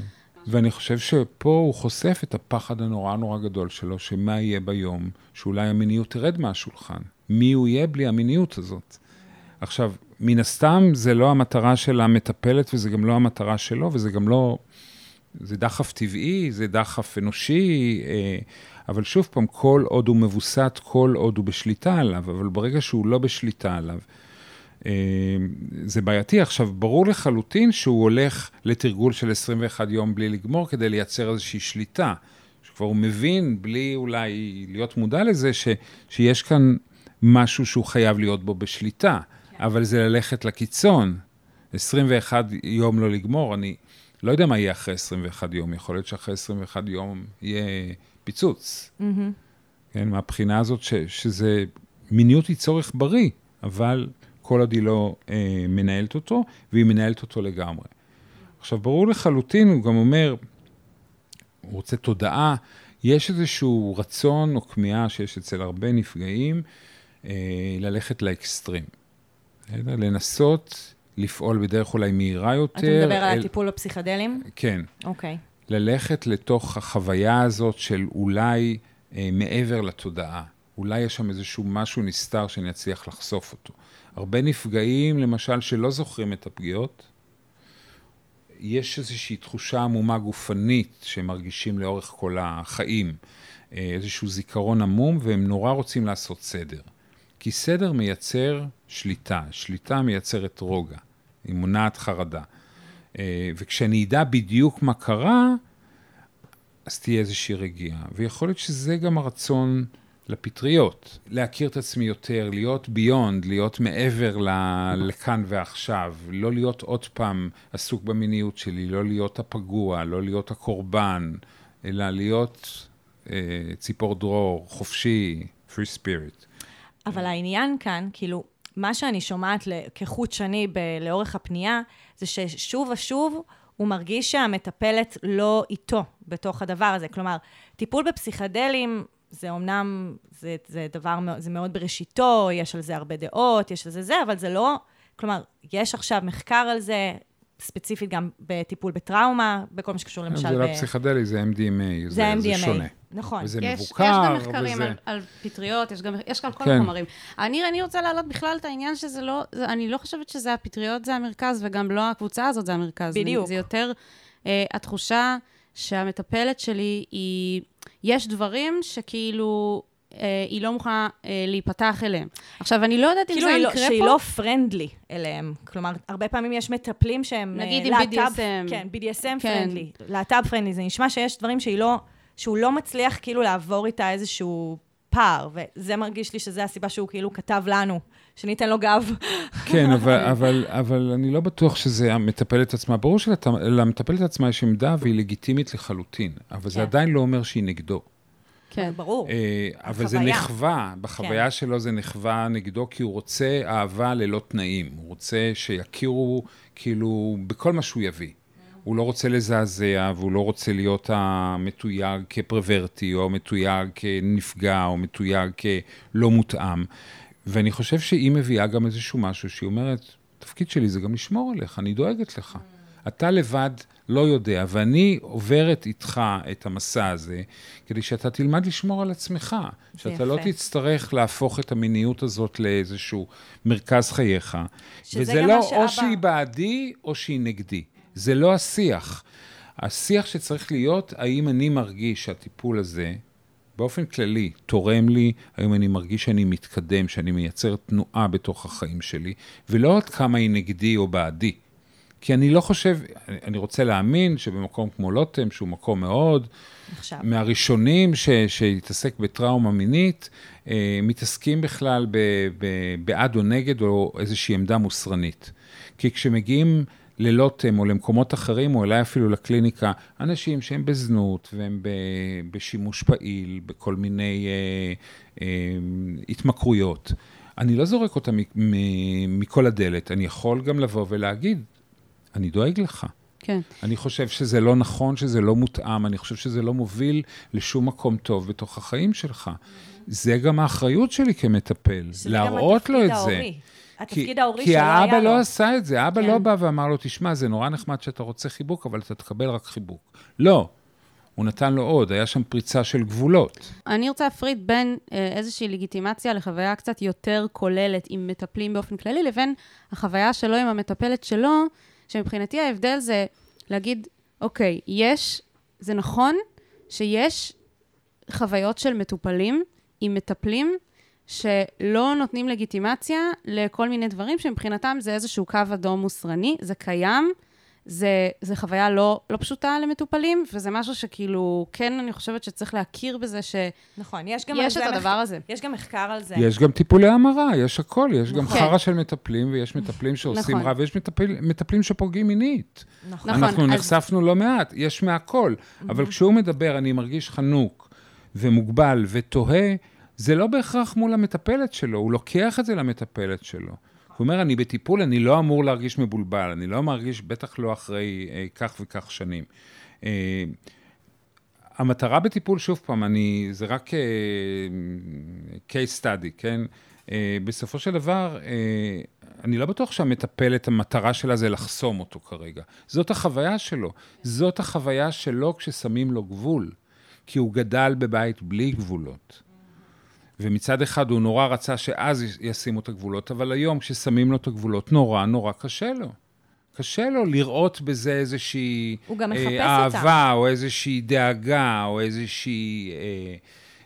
ואני חושב שפה הוא חושף את הפחד הנורא נורא גדול שלו, שמה יהיה ביום שאולי המיניות תרד מהשולחן. מי הוא יהיה בלי המיניות הזאת? עכשיו, מן הסתם זה לא המטרה של המטפלת וזה גם לא המטרה שלו וזה גם לא... זה דחף טבעי, זה דחף אנושי, אה, אבל שוב פעם, כל עוד הוא מבוסת, כל עוד הוא בשליטה עליו, אבל ברגע שהוא לא בשליטה עליו, זה בעייתי. עכשיו, ברור לחלוטין שהוא הולך לתרגול של 21 יום בלי לגמור כדי לייצר איזושהי שליטה. שכבר הוא מבין, בלי אולי להיות מודע לזה, ש, שיש כאן משהו שהוא חייב להיות בו בשליטה. אבל זה ללכת לקיצון. 21 יום לא לגמור, אני לא יודע מה יהיה אחרי 21 יום, יכול להיות שאחרי 21 יום יהיה פיצוץ. כן, מהבחינה הזאת ש, שזה, מיניות היא צורך בריא, אבל כל עוד היא לא אה, מנהלת אותו, והיא מנהלת אותו לגמרי. עכשיו, ברור לחלוטין, הוא גם אומר, הוא רוצה תודעה, יש איזשהו רצון או כמיהה שיש אצל הרבה נפגעים אה, ללכת לאקסטרים. לנסות לפעול בדרך אולי מהירה יותר. אתה מדבר על אל- הטיפול בפסיכדלים? כן. אוקיי. ללכת לתוך החוויה הזאת של אולי אה, מעבר לתודעה. אולי יש שם איזשהו משהו נסתר שאני אצליח לחשוף אותו. הרבה נפגעים, למשל, שלא זוכרים את הפגיעות, יש איזושהי תחושה עמומה גופנית שהם מרגישים לאורך כל החיים, אה, איזשהו זיכרון עמום, והם נורא רוצים לעשות סדר. כי סדר מייצר שליטה, שליטה מייצרת רוגע, היא מונעת חרדה. אה, וכשאני אדע בדיוק מה קרה, אז תהיה איזושהי רגיעה. ויכול להיות שזה גם הרצון לפטריות, להכיר את עצמי יותר, להיות ביונד, להיות מעבר ל- לכאן ועכשיו, לא להיות עוד פעם עסוק במיניות שלי, לא להיות הפגוע, לא להיות הקורבן, אלא להיות אה, ציפור דרור, חופשי, free spirit. אבל העניין כאן, כאילו, מה שאני שומעת כחוט שני ב- לאורך הפנייה, זה ששוב ושוב הוא מרגיש שהמטפלת לא איתו בתוך הדבר הזה. כלומר, טיפול בפסיכדלים, זה אומנם, זה, זה דבר, זה מאוד בראשיתו, יש על זה הרבה דעות, יש על זה זה, אבל זה לא, כלומר, יש עכשיו מחקר על זה, ספציפית גם בטיפול בטראומה, בכל מה שקשור למשל זה ב... לא פסיכדלי, זה MDMA, זה זה, ה-MDMA. זה שונה. נכון. וזה יש, מבוקר, יש גם מחקרים וזה... על, על פטריות, יש גם, יש גם כל כן. החומרים. אני, אני רוצה להעלות בכלל את העניין שזה לא, זה, אני לא חושבת שזה הפטריות זה המרכז, וגם לא הקבוצה הזאת זה המרכז. בדיוק. זה יותר אה, התחושה שהמטפלת שלי היא, יש דברים שכאילו... אה, היא לא מוכנה אה, להיפתח אליהם. עכשיו, אני לא יודעת אם כאילו זה לא, יקרה שהיא פה. לא פרנדלי אליהם. כלומר, הרבה פעמים יש מטפלים שהם... נגיד אה, עם להט"ב- BDSM. כן, BDSM כן. פרנדלי. להט"ב פרנדלי. זה נשמע שיש דברים שהיא לא... שהוא לא מצליח כאילו לעבור איתה איזשהו פער, וזה מרגיש לי שזה הסיבה שהוא כאילו כתב לנו, שניתן לו גב. כן, אבל, אבל, אבל אני לא בטוח שזה המטפלת עצמה. ברור שלמטפלת עצמה יש עמדה והיא לגיטימית לחלוטין, אבל זה כן. עדיין לא אומר שהיא נגדו. כן. ברור. אה, אבל זה החוויה. נחווה, בחוויה כן. שלו זה נחווה נגדו, כי הוא רוצה אהבה ללא תנאים. הוא רוצה שיכירו, כאילו, בכל מה שהוא יביא. הוא לא רוצה לזעזע, והוא לא רוצה להיות המתויג כפרוורטי, או מתויג כנפגע, או מתויג כלא מותאם. ואני חושב שהיא מביאה גם איזשהו משהו שהיא אומרת, התפקיד שלי זה גם לשמור עליך, אני דואגת לך. אתה לבד לא יודע, ואני עוברת איתך את המסע הזה, כדי שאתה תלמד לשמור על עצמך. שאתה לא יפה. תצטרך להפוך את המיניות הזאת לאיזשהו מרכז חייך. שזה וזה לא מה או שאבא- שהיא בעדי או שהיא נגדי. זה לא השיח. השיח שצריך להיות, האם אני מרגיש שהטיפול הזה, באופן כללי, תורם לי, האם אני מרגיש שאני מתקדם, שאני מייצר תנועה בתוך החיים שלי, ולא עד כמה היא נגדי או בעדי. כי אני לא חושב, אני- רוצה להאמין שבמקום כמו לוטם, שהוא מקום מאוד, עכשיו. מהראשונים ש, שהתעסק בטראומה מינית, אה, מתעסקים בכלל ב, ב, בעד או נגד או איזושהי עמדה מוסרנית. כי כשמגיעים ללוטם או למקומות אחרים, או אולי אפילו לקליניקה, אנשים שהם בזנות והם בשימוש פעיל, בכל מיני אה, אה, התמכרויות, אני לא זורק אותם מכל הדלת, אני יכול גם לבוא ולהגיד, אני דואג לך. כן. אני חושב שזה לא נכון, שזה לא מותאם, אני חושב שזה לא מוביל לשום מקום טוב בתוך החיים שלך. זה גם האחריות שלי כמטפל, להראות גם לו את התפקיד זה. ההורי. כי, התפקיד ההורי כי שלא היה לו. האבא לא עשה את זה, האבא כן. לא בא ואמר לו, תשמע, זה נורא נחמד שאתה רוצה חיבוק, אבל אתה תקבל רק חיבוק. לא, הוא נתן לו עוד, היה שם פריצה של גבולות. אני רוצה להפריד בין אה, איזושהי לגיטימציה לחוויה קצת יותר כוללת עם מטפלים באופן כללי, לבין החוויה שלו עם המטפלת שלו, שמבחינתי ההבדל זה להגיד, אוקיי, יש, זה נכון שיש חוויות של מטופלים עם מטפלים שלא נותנים לגיטימציה לכל מיני דברים שמבחינתם זה איזשהו קו אדום מוסרני, זה קיים, זה, זה חוויה לא, לא פשוטה למטופלים, וזה משהו שכאילו, כן, אני חושבת שצריך להכיר בזה שיש נכון, יש גם... את על זה הדבר מחק- הזה. יש גם מחקר על זה. יש גם טיפולי המרה, יש הכל, יש גם נכון. חרא של מטפלים, ויש מטפלים שעושים נכון. רע, ויש מטפל, מטפלים שפוגעים מינית. נכון. נכון, אנחנו אז- נחשפנו לא מעט, יש מהכל. אבל כשהוא מדבר, אני מרגיש חנוק ומוגבל ותוהה, זה לא בהכרח מול המטפלת שלו, הוא לוקח את זה למטפלת שלו. הוא אומר, אני בטיפול, אני לא אמור להרגיש מבולבל, אני לא מרגיש, בטח לא אחרי אה, כך וכך שנים. אה, המטרה בטיפול, שוב פעם, אני, זה רק אה, case study, כן? אה, בסופו של דבר, אה, אני לא בטוח שהמטפלת, המטרה שלה זה לחסום אותו כרגע. זאת החוויה שלו. זאת החוויה שלו כששמים לו גבול. כי הוא גדל בבית בלי גבולות. ומצד אחד הוא נורא רצה שאז ישימו את הגבולות, אבל היום כששמים לו את הגבולות, נורא נורא קשה לו. קשה לו לראות בזה איזושהי אה, אותה. אהבה, או איזושהי דאגה, או איזושהי... אה,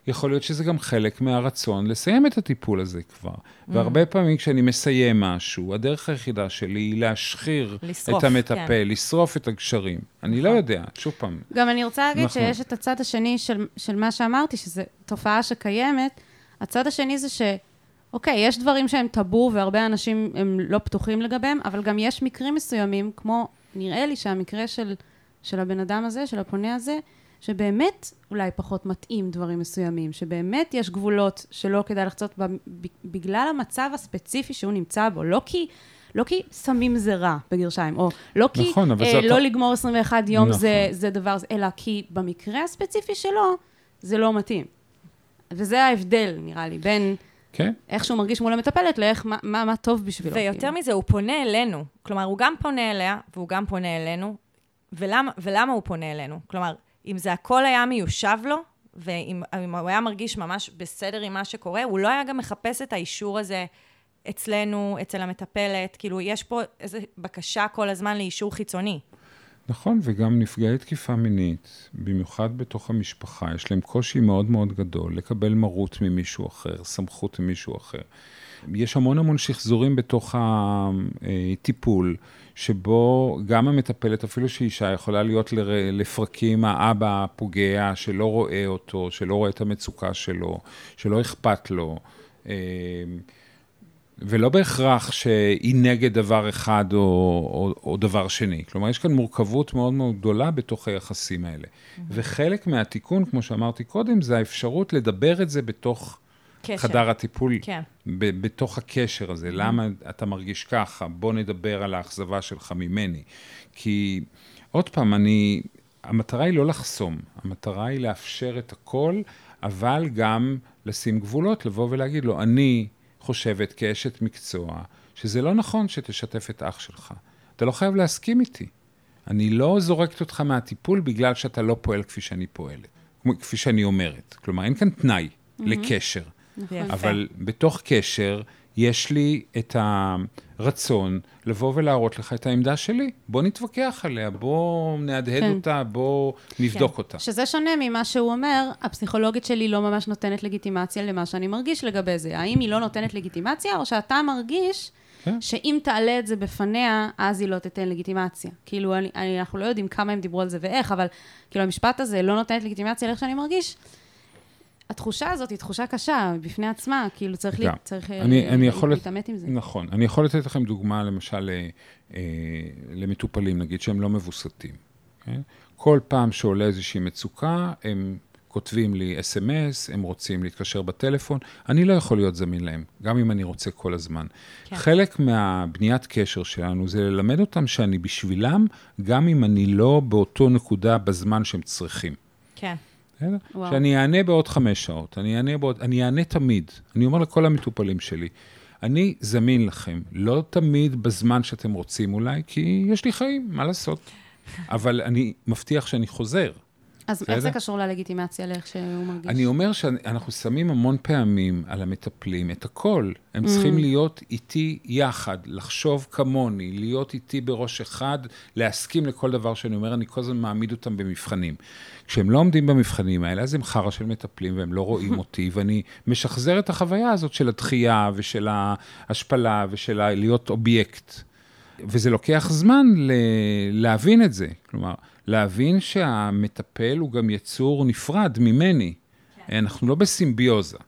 יכול להיות שזה גם חלק מהרצון לסיים את הטיפול הזה כבר. Mm. והרבה פעמים כשאני מסיים משהו, הדרך היחידה שלי היא להשחיר לשרוף, את המטפל, כן. לשרוף את הגשרים. אני לא יודע, שוב פעם, גם אני רוצה להגיד אנחנו- שיש את הצד השני של, של מה שאמרתי, שזו תופעה שקיימת. הצד השני זה ש... אוקיי, יש דברים שהם טאבו והרבה אנשים הם לא פתוחים לגביהם, אבל גם יש מקרים מסוימים, כמו, נראה לי שהמקרה של, של הבן אדם הזה, של הפונה הזה, שבאמת אולי פחות מתאים דברים מסוימים, שבאמת יש גבולות שלא כדאי לחצות בגלל המצב הספציפי שהוא נמצא בו, לא כי... לא כי סמים זה רע, בגרשיים, או לא כי נכון, אה, לא לגמור 21 יום נכון. זה, זה דבר, אלא כי במקרה הספציפי שלו, זה לא מתאים. וזה ההבדל, נראה לי, בין כן? איך שהוא מרגיש מול המטפלת לאיך, מה, מה, מה טוב בשבילו. ויותר כאילו. מזה, הוא פונה אלינו. כלומר, הוא גם פונה אליה, והוא גם פונה אלינו. ולמה, ולמה הוא פונה אלינו? כלומר, אם זה הכל היה מיושב לו, ואם אם הוא היה מרגיש ממש בסדר עם מה שקורה, הוא לא היה גם מחפש את האישור הזה אצלנו, אצל המטפלת. כאילו, יש פה איזו בקשה כל הזמן לאישור חיצוני. נכון, וגם נפגעי תקיפה מינית, במיוחד בתוך המשפחה, יש להם קושי מאוד מאוד גדול לקבל מרות ממישהו אחר, סמכות ממישהו אחר. יש המון המון שחזורים בתוך הטיפול, שבו גם המטפלת, אפילו שהיא אישה, יכולה להיות לפרקים האבא הפוגע, שלא רואה אותו, שלא רואה את המצוקה שלו, שלא אכפת לו. ולא בהכרח שהיא נגד דבר אחד או, או, או דבר שני. כלומר, יש כאן מורכבות מאוד מאוד גדולה בתוך היחסים האלה. Mm-hmm. וחלק מהתיקון, כמו שאמרתי קודם, זה האפשרות לדבר את זה בתוך קשר. חדר הטיפול, כן. ב- בתוך הקשר הזה. למה אתה מרגיש ככה? בוא נדבר על האכזבה שלך ממני. כי, עוד פעם, אני... המטרה היא לא לחסום, המטרה היא לאפשר את הכל, אבל גם לשים גבולות, לבוא ולהגיד לו, אני חושבת כאשת מקצוע, שזה לא נכון שתשתף את אח שלך. אתה לא חייב להסכים איתי. אני לא זורקת אותך מהטיפול בגלל שאתה לא פועל כפי שאני פועלת, כפי שאני אומרת. כלומר, אין כאן תנאי לקשר. יפה. אבל בתוך קשר, יש לי את הרצון לבוא ולהראות לך את העמדה שלי. בוא נתווכח עליה, בוא נהדהד כן. אותה, בוא נבדוק כן. אותה. שזה שונה ממה שהוא אומר, הפסיכולוגית שלי לא ממש נותנת לגיטימציה למה שאני מרגיש לגבי זה. האם היא לא נותנת לגיטימציה, או שאתה מרגיש כן. שאם תעלה את זה בפניה, אז היא לא תיתן לגיטימציה. כאילו, אני, אני, אנחנו לא יודעים כמה הם דיברו על זה ואיך, אבל כאילו, המשפט הזה לא נותנת לגיטימציה לאיך שאני מרגיש. התחושה הזאת היא תחושה קשה בפני עצמה, כאילו צריך, לי. צריך אה, אני, אני יכול... להתעמת עם זה. נכון. אני יכול לתת לכם דוגמה, למשל, אה, אה, למטופלים, נגיד, שהם לא מבוסתים. כן? כל פעם שעולה איזושהי מצוקה, הם כותבים לי אס.אם.אס, הם רוצים להתקשר בטלפון, אני לא יכול להיות זמין להם, גם אם אני רוצה כל הזמן. כן. חלק מהבניית קשר שלנו זה ללמד אותם שאני בשבילם, גם אם אני לא באותו נקודה בזמן שהם צריכים. כן. וואו. שאני אענה בעוד חמש שעות, אני אענה בעוד, אני אענה תמיד. אני אומר לכל המטופלים שלי, אני זמין לכם, לא תמיד בזמן שאתם רוצים אולי, כי יש לי חיים, מה לעשות? אבל אני מבטיח שאני חוזר. אז איך זה? קשור ללגיטימציה, לאיך שהוא מרגיש? אני אומר שאנחנו שמים המון פעמים על המטפלים את הכל. הם צריכים להיות איתי יחד, לחשוב כמוני, להיות איתי בראש אחד, להסכים לכל דבר שאני אומר, אני כל הזמן מעמיד אותם במבחנים. כשהם לא עומדים במבחנים האלה, אז הם חרא של מטפלים והם לא רואים אותי, ואני משחזר את החוויה הזאת של הדחייה ושל ההשפלה ושל להיות אובייקט. וזה לוקח זמן ל- להבין את זה. כלומר, להבין שהמטפל הוא גם יצור נפרד ממני. אנחנו לא בסימביוזה.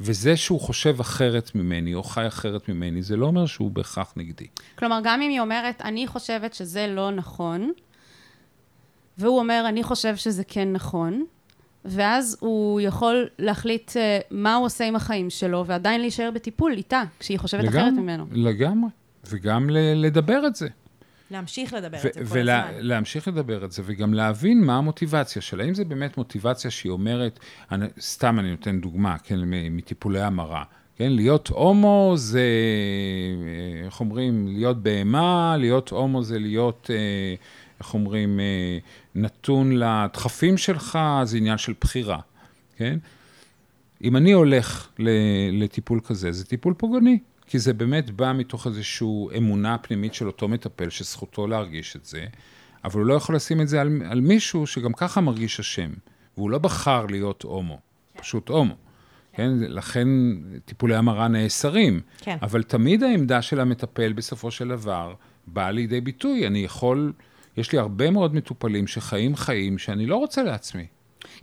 וזה שהוא חושב אחרת ממני, או חי אחרת ממני, זה לא אומר שהוא בהכרח נגדי. כלומר, גם אם היא אומרת, אני חושבת שזה לא נכון, והוא אומר, אני חושב שזה כן נכון, ואז הוא יכול להחליט אה, מה הוא עושה עם החיים שלו, ועדיין להישאר בטיפול איתה, כשהיא חושבת אחרת ממנו. לגמרי. וגם לדבר את זה. להמשיך לדבר ו- את זה כל הזמן. ולהמשיך לדבר את זה, וגם להבין מה המוטיבציה שלה. אם זה באמת מוטיבציה שהיא אומרת, אני, סתם אני נותן דוגמה, כן, מטיפולי המרה. כן, להיות הומו זה, אה, איך אומרים, להיות בהמה, להיות הומו זה להיות, אה, איך אומרים, אה, נתון לדחפים שלך, זה עניין של בחירה, כן? אם אני הולך לטיפול כזה, זה טיפול פוגעני, כי זה באמת בא מתוך איזושהי אמונה פנימית של אותו מטפל, שזכותו להרגיש את זה, אבל הוא לא יכול לשים את זה על, על מישהו שגם ככה מרגיש אשם, והוא לא בחר להיות הומו, פשוט הומו. כן, לכן טיפולי המרה נאסרים. כן. אבל תמיד העמדה של המטפל בסופו של דבר באה לידי ביטוי. אני יכול, יש לי הרבה מאוד מטופלים שחיים חיים שאני לא רוצה לעצמי.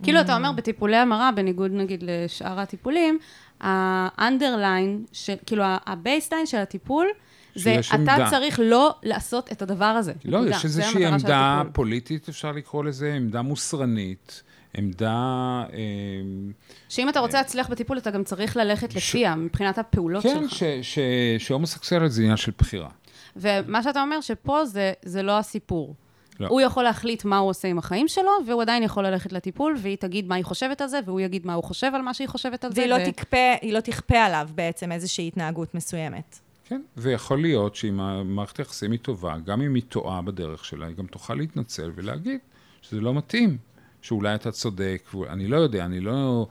כאילו, אתה אומר, בטיפולי המרה, בניגוד נגיד לשאר הטיפולים, ה underline, כאילו, ה baseline של הטיפול, זה אתה עמדה. צריך לא לעשות את הדבר הזה. לא, נקודה. יש איזושהי עמדה. פוליטית, אפשר לקרוא לזה, עמדה מוסרנית, עמדה... אה, שאם אתה רוצה להצליח בטיפול, אתה גם צריך ללכת לפיה, מבחינת הפעולות כן, שלך. ש- שהומוסקסואליות זה עניין של בחירה. ומה שאתה אומר, שפה זה, זה לא הסיפור. לא. הוא יכול להחליט מה הוא עושה עם החיים שלו, והוא עדיין יכול ללכת לטיפול, והיא תגיד מה היא חושבת על זה, והוא יגיד מה הוא חושב על מה שהיא חושבת על זה. והיא לא, ו- תכפה, היא לא תכפה עליו בעצם איזושהי התנהגות מסוימת. כן, ויכול להיות שאם המערכת היחסים היא טובה, גם אם היא טועה בדרך שלה, היא גם תוכל להתנצל ולהגיד שזה לא מתאים, שאולי אתה צודק, אני לא יודע, אני לא...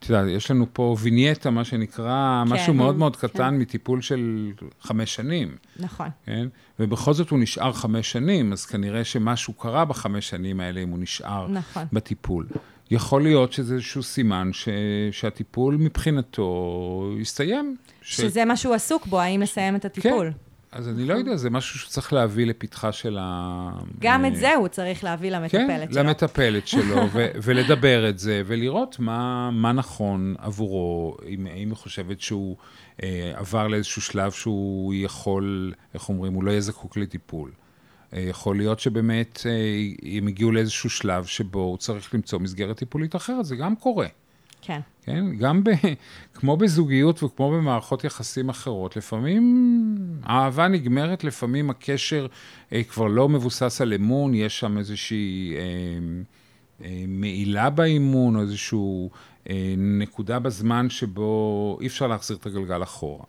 את יודעת, יש לנו פה וינייטה, מה שנקרא, כן. משהו מאוד מאוד קטן מטיפול של חמש שנים, נכון. כן? ובכל זאת הוא נשאר חמש שנים, אז כנראה שמשהו קרה בחמש שנים האלה אם הוא נשאר נכון. בטיפול. יכול להיות שזה איזשהו סימן ש... שהטיפול מבחינתו הסתיים. ש- שזה מה שהוא עסוק בו, האם לסיים את הטיפול. אז אני לא יודע, זה משהו שצריך להביא לפתחה של ה... גם אה, את זה הוא צריך להביא למטפלת כן, שלו. למטפלת שלו, ו- ולדבר את זה, ולראות מה, מה נכון עבורו, אם, אם היא חושבת שהוא אה, עבר לאיזשהו שלב שהוא יכול, איך אומרים, הוא לא יהיה זקוק לטיפול. אה, יכול להיות שבאמת אה, הם הגיעו לאיזשהו שלב שבו הוא צריך למצוא מסגרת טיפולית אחרת, זה גם קורה. כן. כן? גם ב, כמו בזוגיות וכמו במערכות יחסים אחרות, לפעמים האהבה נגמרת, לפעמים הקשר אה, כבר לא מבוסס על אמון, יש שם איזושהי אה, אה, מעילה באימון, או איזושהי אה, נקודה בזמן שבו אי אפשר להחזיר את הגלגל אחורה.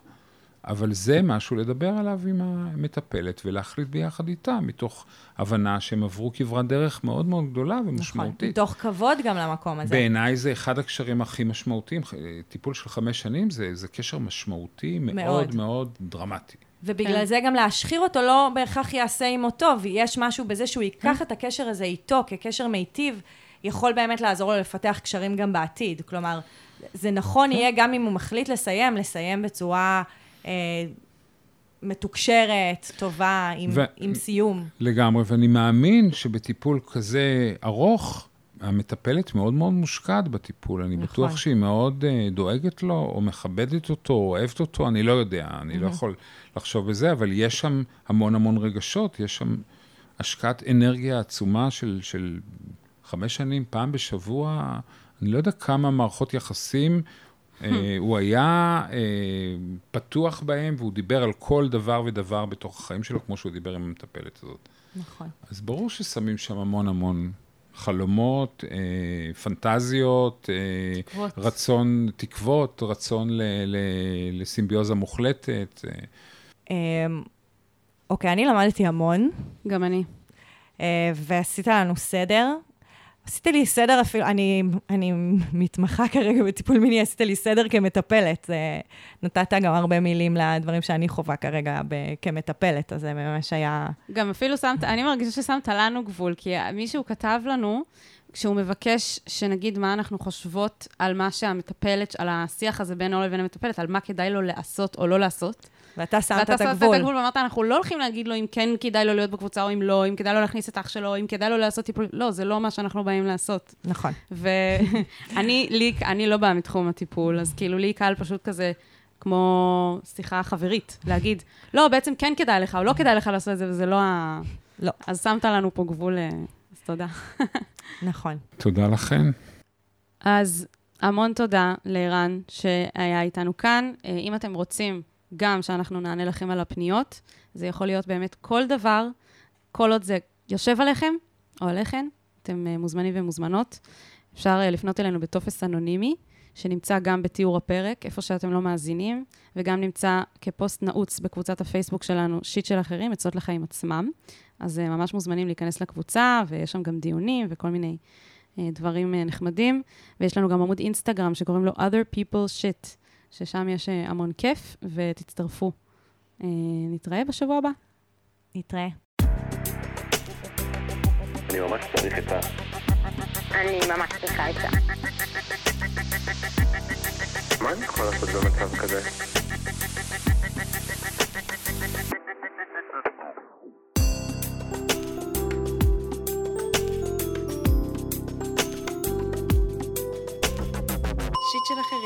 אבל זה משהו לדבר עליו עם המטפלת ולהחליט ביחד איתה, מתוך הבנה שהם עברו כברת דרך מאוד מאוד גדולה נכון. ומשמעותית. מתוך כבוד גם למקום הזה. בעיניי זה אחד הקשרים הכי משמעותיים. טיפול של חמש שנים זה, זה קשר משמעותי מאוד מאוד. מאוד, דרמטי. ובגלל כן. זה גם להשחיר אותו לא בהכרח יעשה עמו טוב. יש משהו בזה שהוא כן. ייקח את הקשר הזה איתו כקשר מיטיב, יכול באמת לעזור לו לפתח קשרים גם בעתיד. כלומר, זה כן. נכון יהיה גם אם הוא מחליט לסיים, לסיים בצורה מתוקשרת, טובה, עם, ו- עם סיום. לגמרי, ואני מאמין שבטיפול כזה ארוך, המטפלת מאוד מאוד מושקעת בטיפול. אני נכון. בטוח שהיא מאוד uh, דואגת לו, או מכבדת אותו, או אוהבת אותו, אני לא יודע, אני לא יכול לחשוב בזה, אבל יש שם המון המון רגשות, יש שם השקעת אנרגיה עצומה של, של חמש שנים, פעם בשבוע, אני לא יודע כמה מערכות יחסים אה, הוא היה אה, פתוח בהם, והוא דיבר על כל דבר ודבר בתוך החיים שלו, כמו שהוא דיבר עם המטפלת הזאת. נכון. אז ברור ששמים שם המון המון חלומות, אה, פנטזיות, אה, תקוות. רצון, תקוות, רצון ל, ל, לסימביוזה מוחלטת. אה. אמ, אוקיי, אני למדתי המון, גם אני. אה, ועשית לנו סדר. עשית לי סדר אפילו, אני, אני מתמחה כרגע בטיפול מיני, עשית לי סדר כמטפלת. זה, נתת גם הרבה מילים לדברים שאני חווה כרגע ב, כמטפלת, אז זה ממש היה... גם אפילו שמת, אני מרגישה ששמת לנו גבול, כי מישהו כתב לנו, כשהוא מבקש שנגיד מה אנחנו חושבות על מה שהמטפלת, על השיח הזה בינו לבין המטפלת, על מה כדאי לו לעשות או לא לעשות. ואתה שמת ואתה את שמת את הגבול. הגבול ואמרת, אנחנו לא הולכים להגיד לו אם כן כדאי לו להיות בקבוצה או אם לא, אם כדאי לו להכניס את אח שלו, אם כדאי לו לעשות טיפול, לא, זה לא מה שאנחנו באים לעשות. נכון. ואני, לי, אני לא באה מתחום הטיפול, אז כאילו לי קל פשוט כזה, כמו שיחה חברית, להגיד, לא, בעצם כן כדאי לך, או לא כדאי לך לעשות את זה, וזה לא ה... לא. אז שמת לנו פה גבול, אה, אז תודה. נכון. תודה לכן. אז המון תודה לערן שהיה איתנו כאן. אה, אם אתם רוצים גם שאנחנו נענה לכם על הפניות, זה יכול להיות באמת כל דבר, כל עוד זה יושב עליכם או עליכן, אתם אה, מוזמנים ומוזמנות. אפשר אה, לפנות אלינו בטופס אנונימי, שנמצא גם בתיאור הפרק, איפה שאתם לא מאזינים, וגם נמצא כפוסט נעוץ בקבוצת הפייסבוק שלנו, שיט של אחרים, עצות לחיים עצמם. אז אה, ממש מוזמנים להיכנס לקבוצה, ויש שם גם דיונים וכל מיני דברים נחמדים. ויש לנו גם עמוד אינסטגרם שקוראים לו other people shit, ששם יש אה, המון כיף, ותצטרפו. אה, נתראה בשבוע הבא. נתראה. אני ממש צריך את ה... אני ממש צריכה עצה. מה אני יכול לעשות במצב כזה? שיט של אחרים.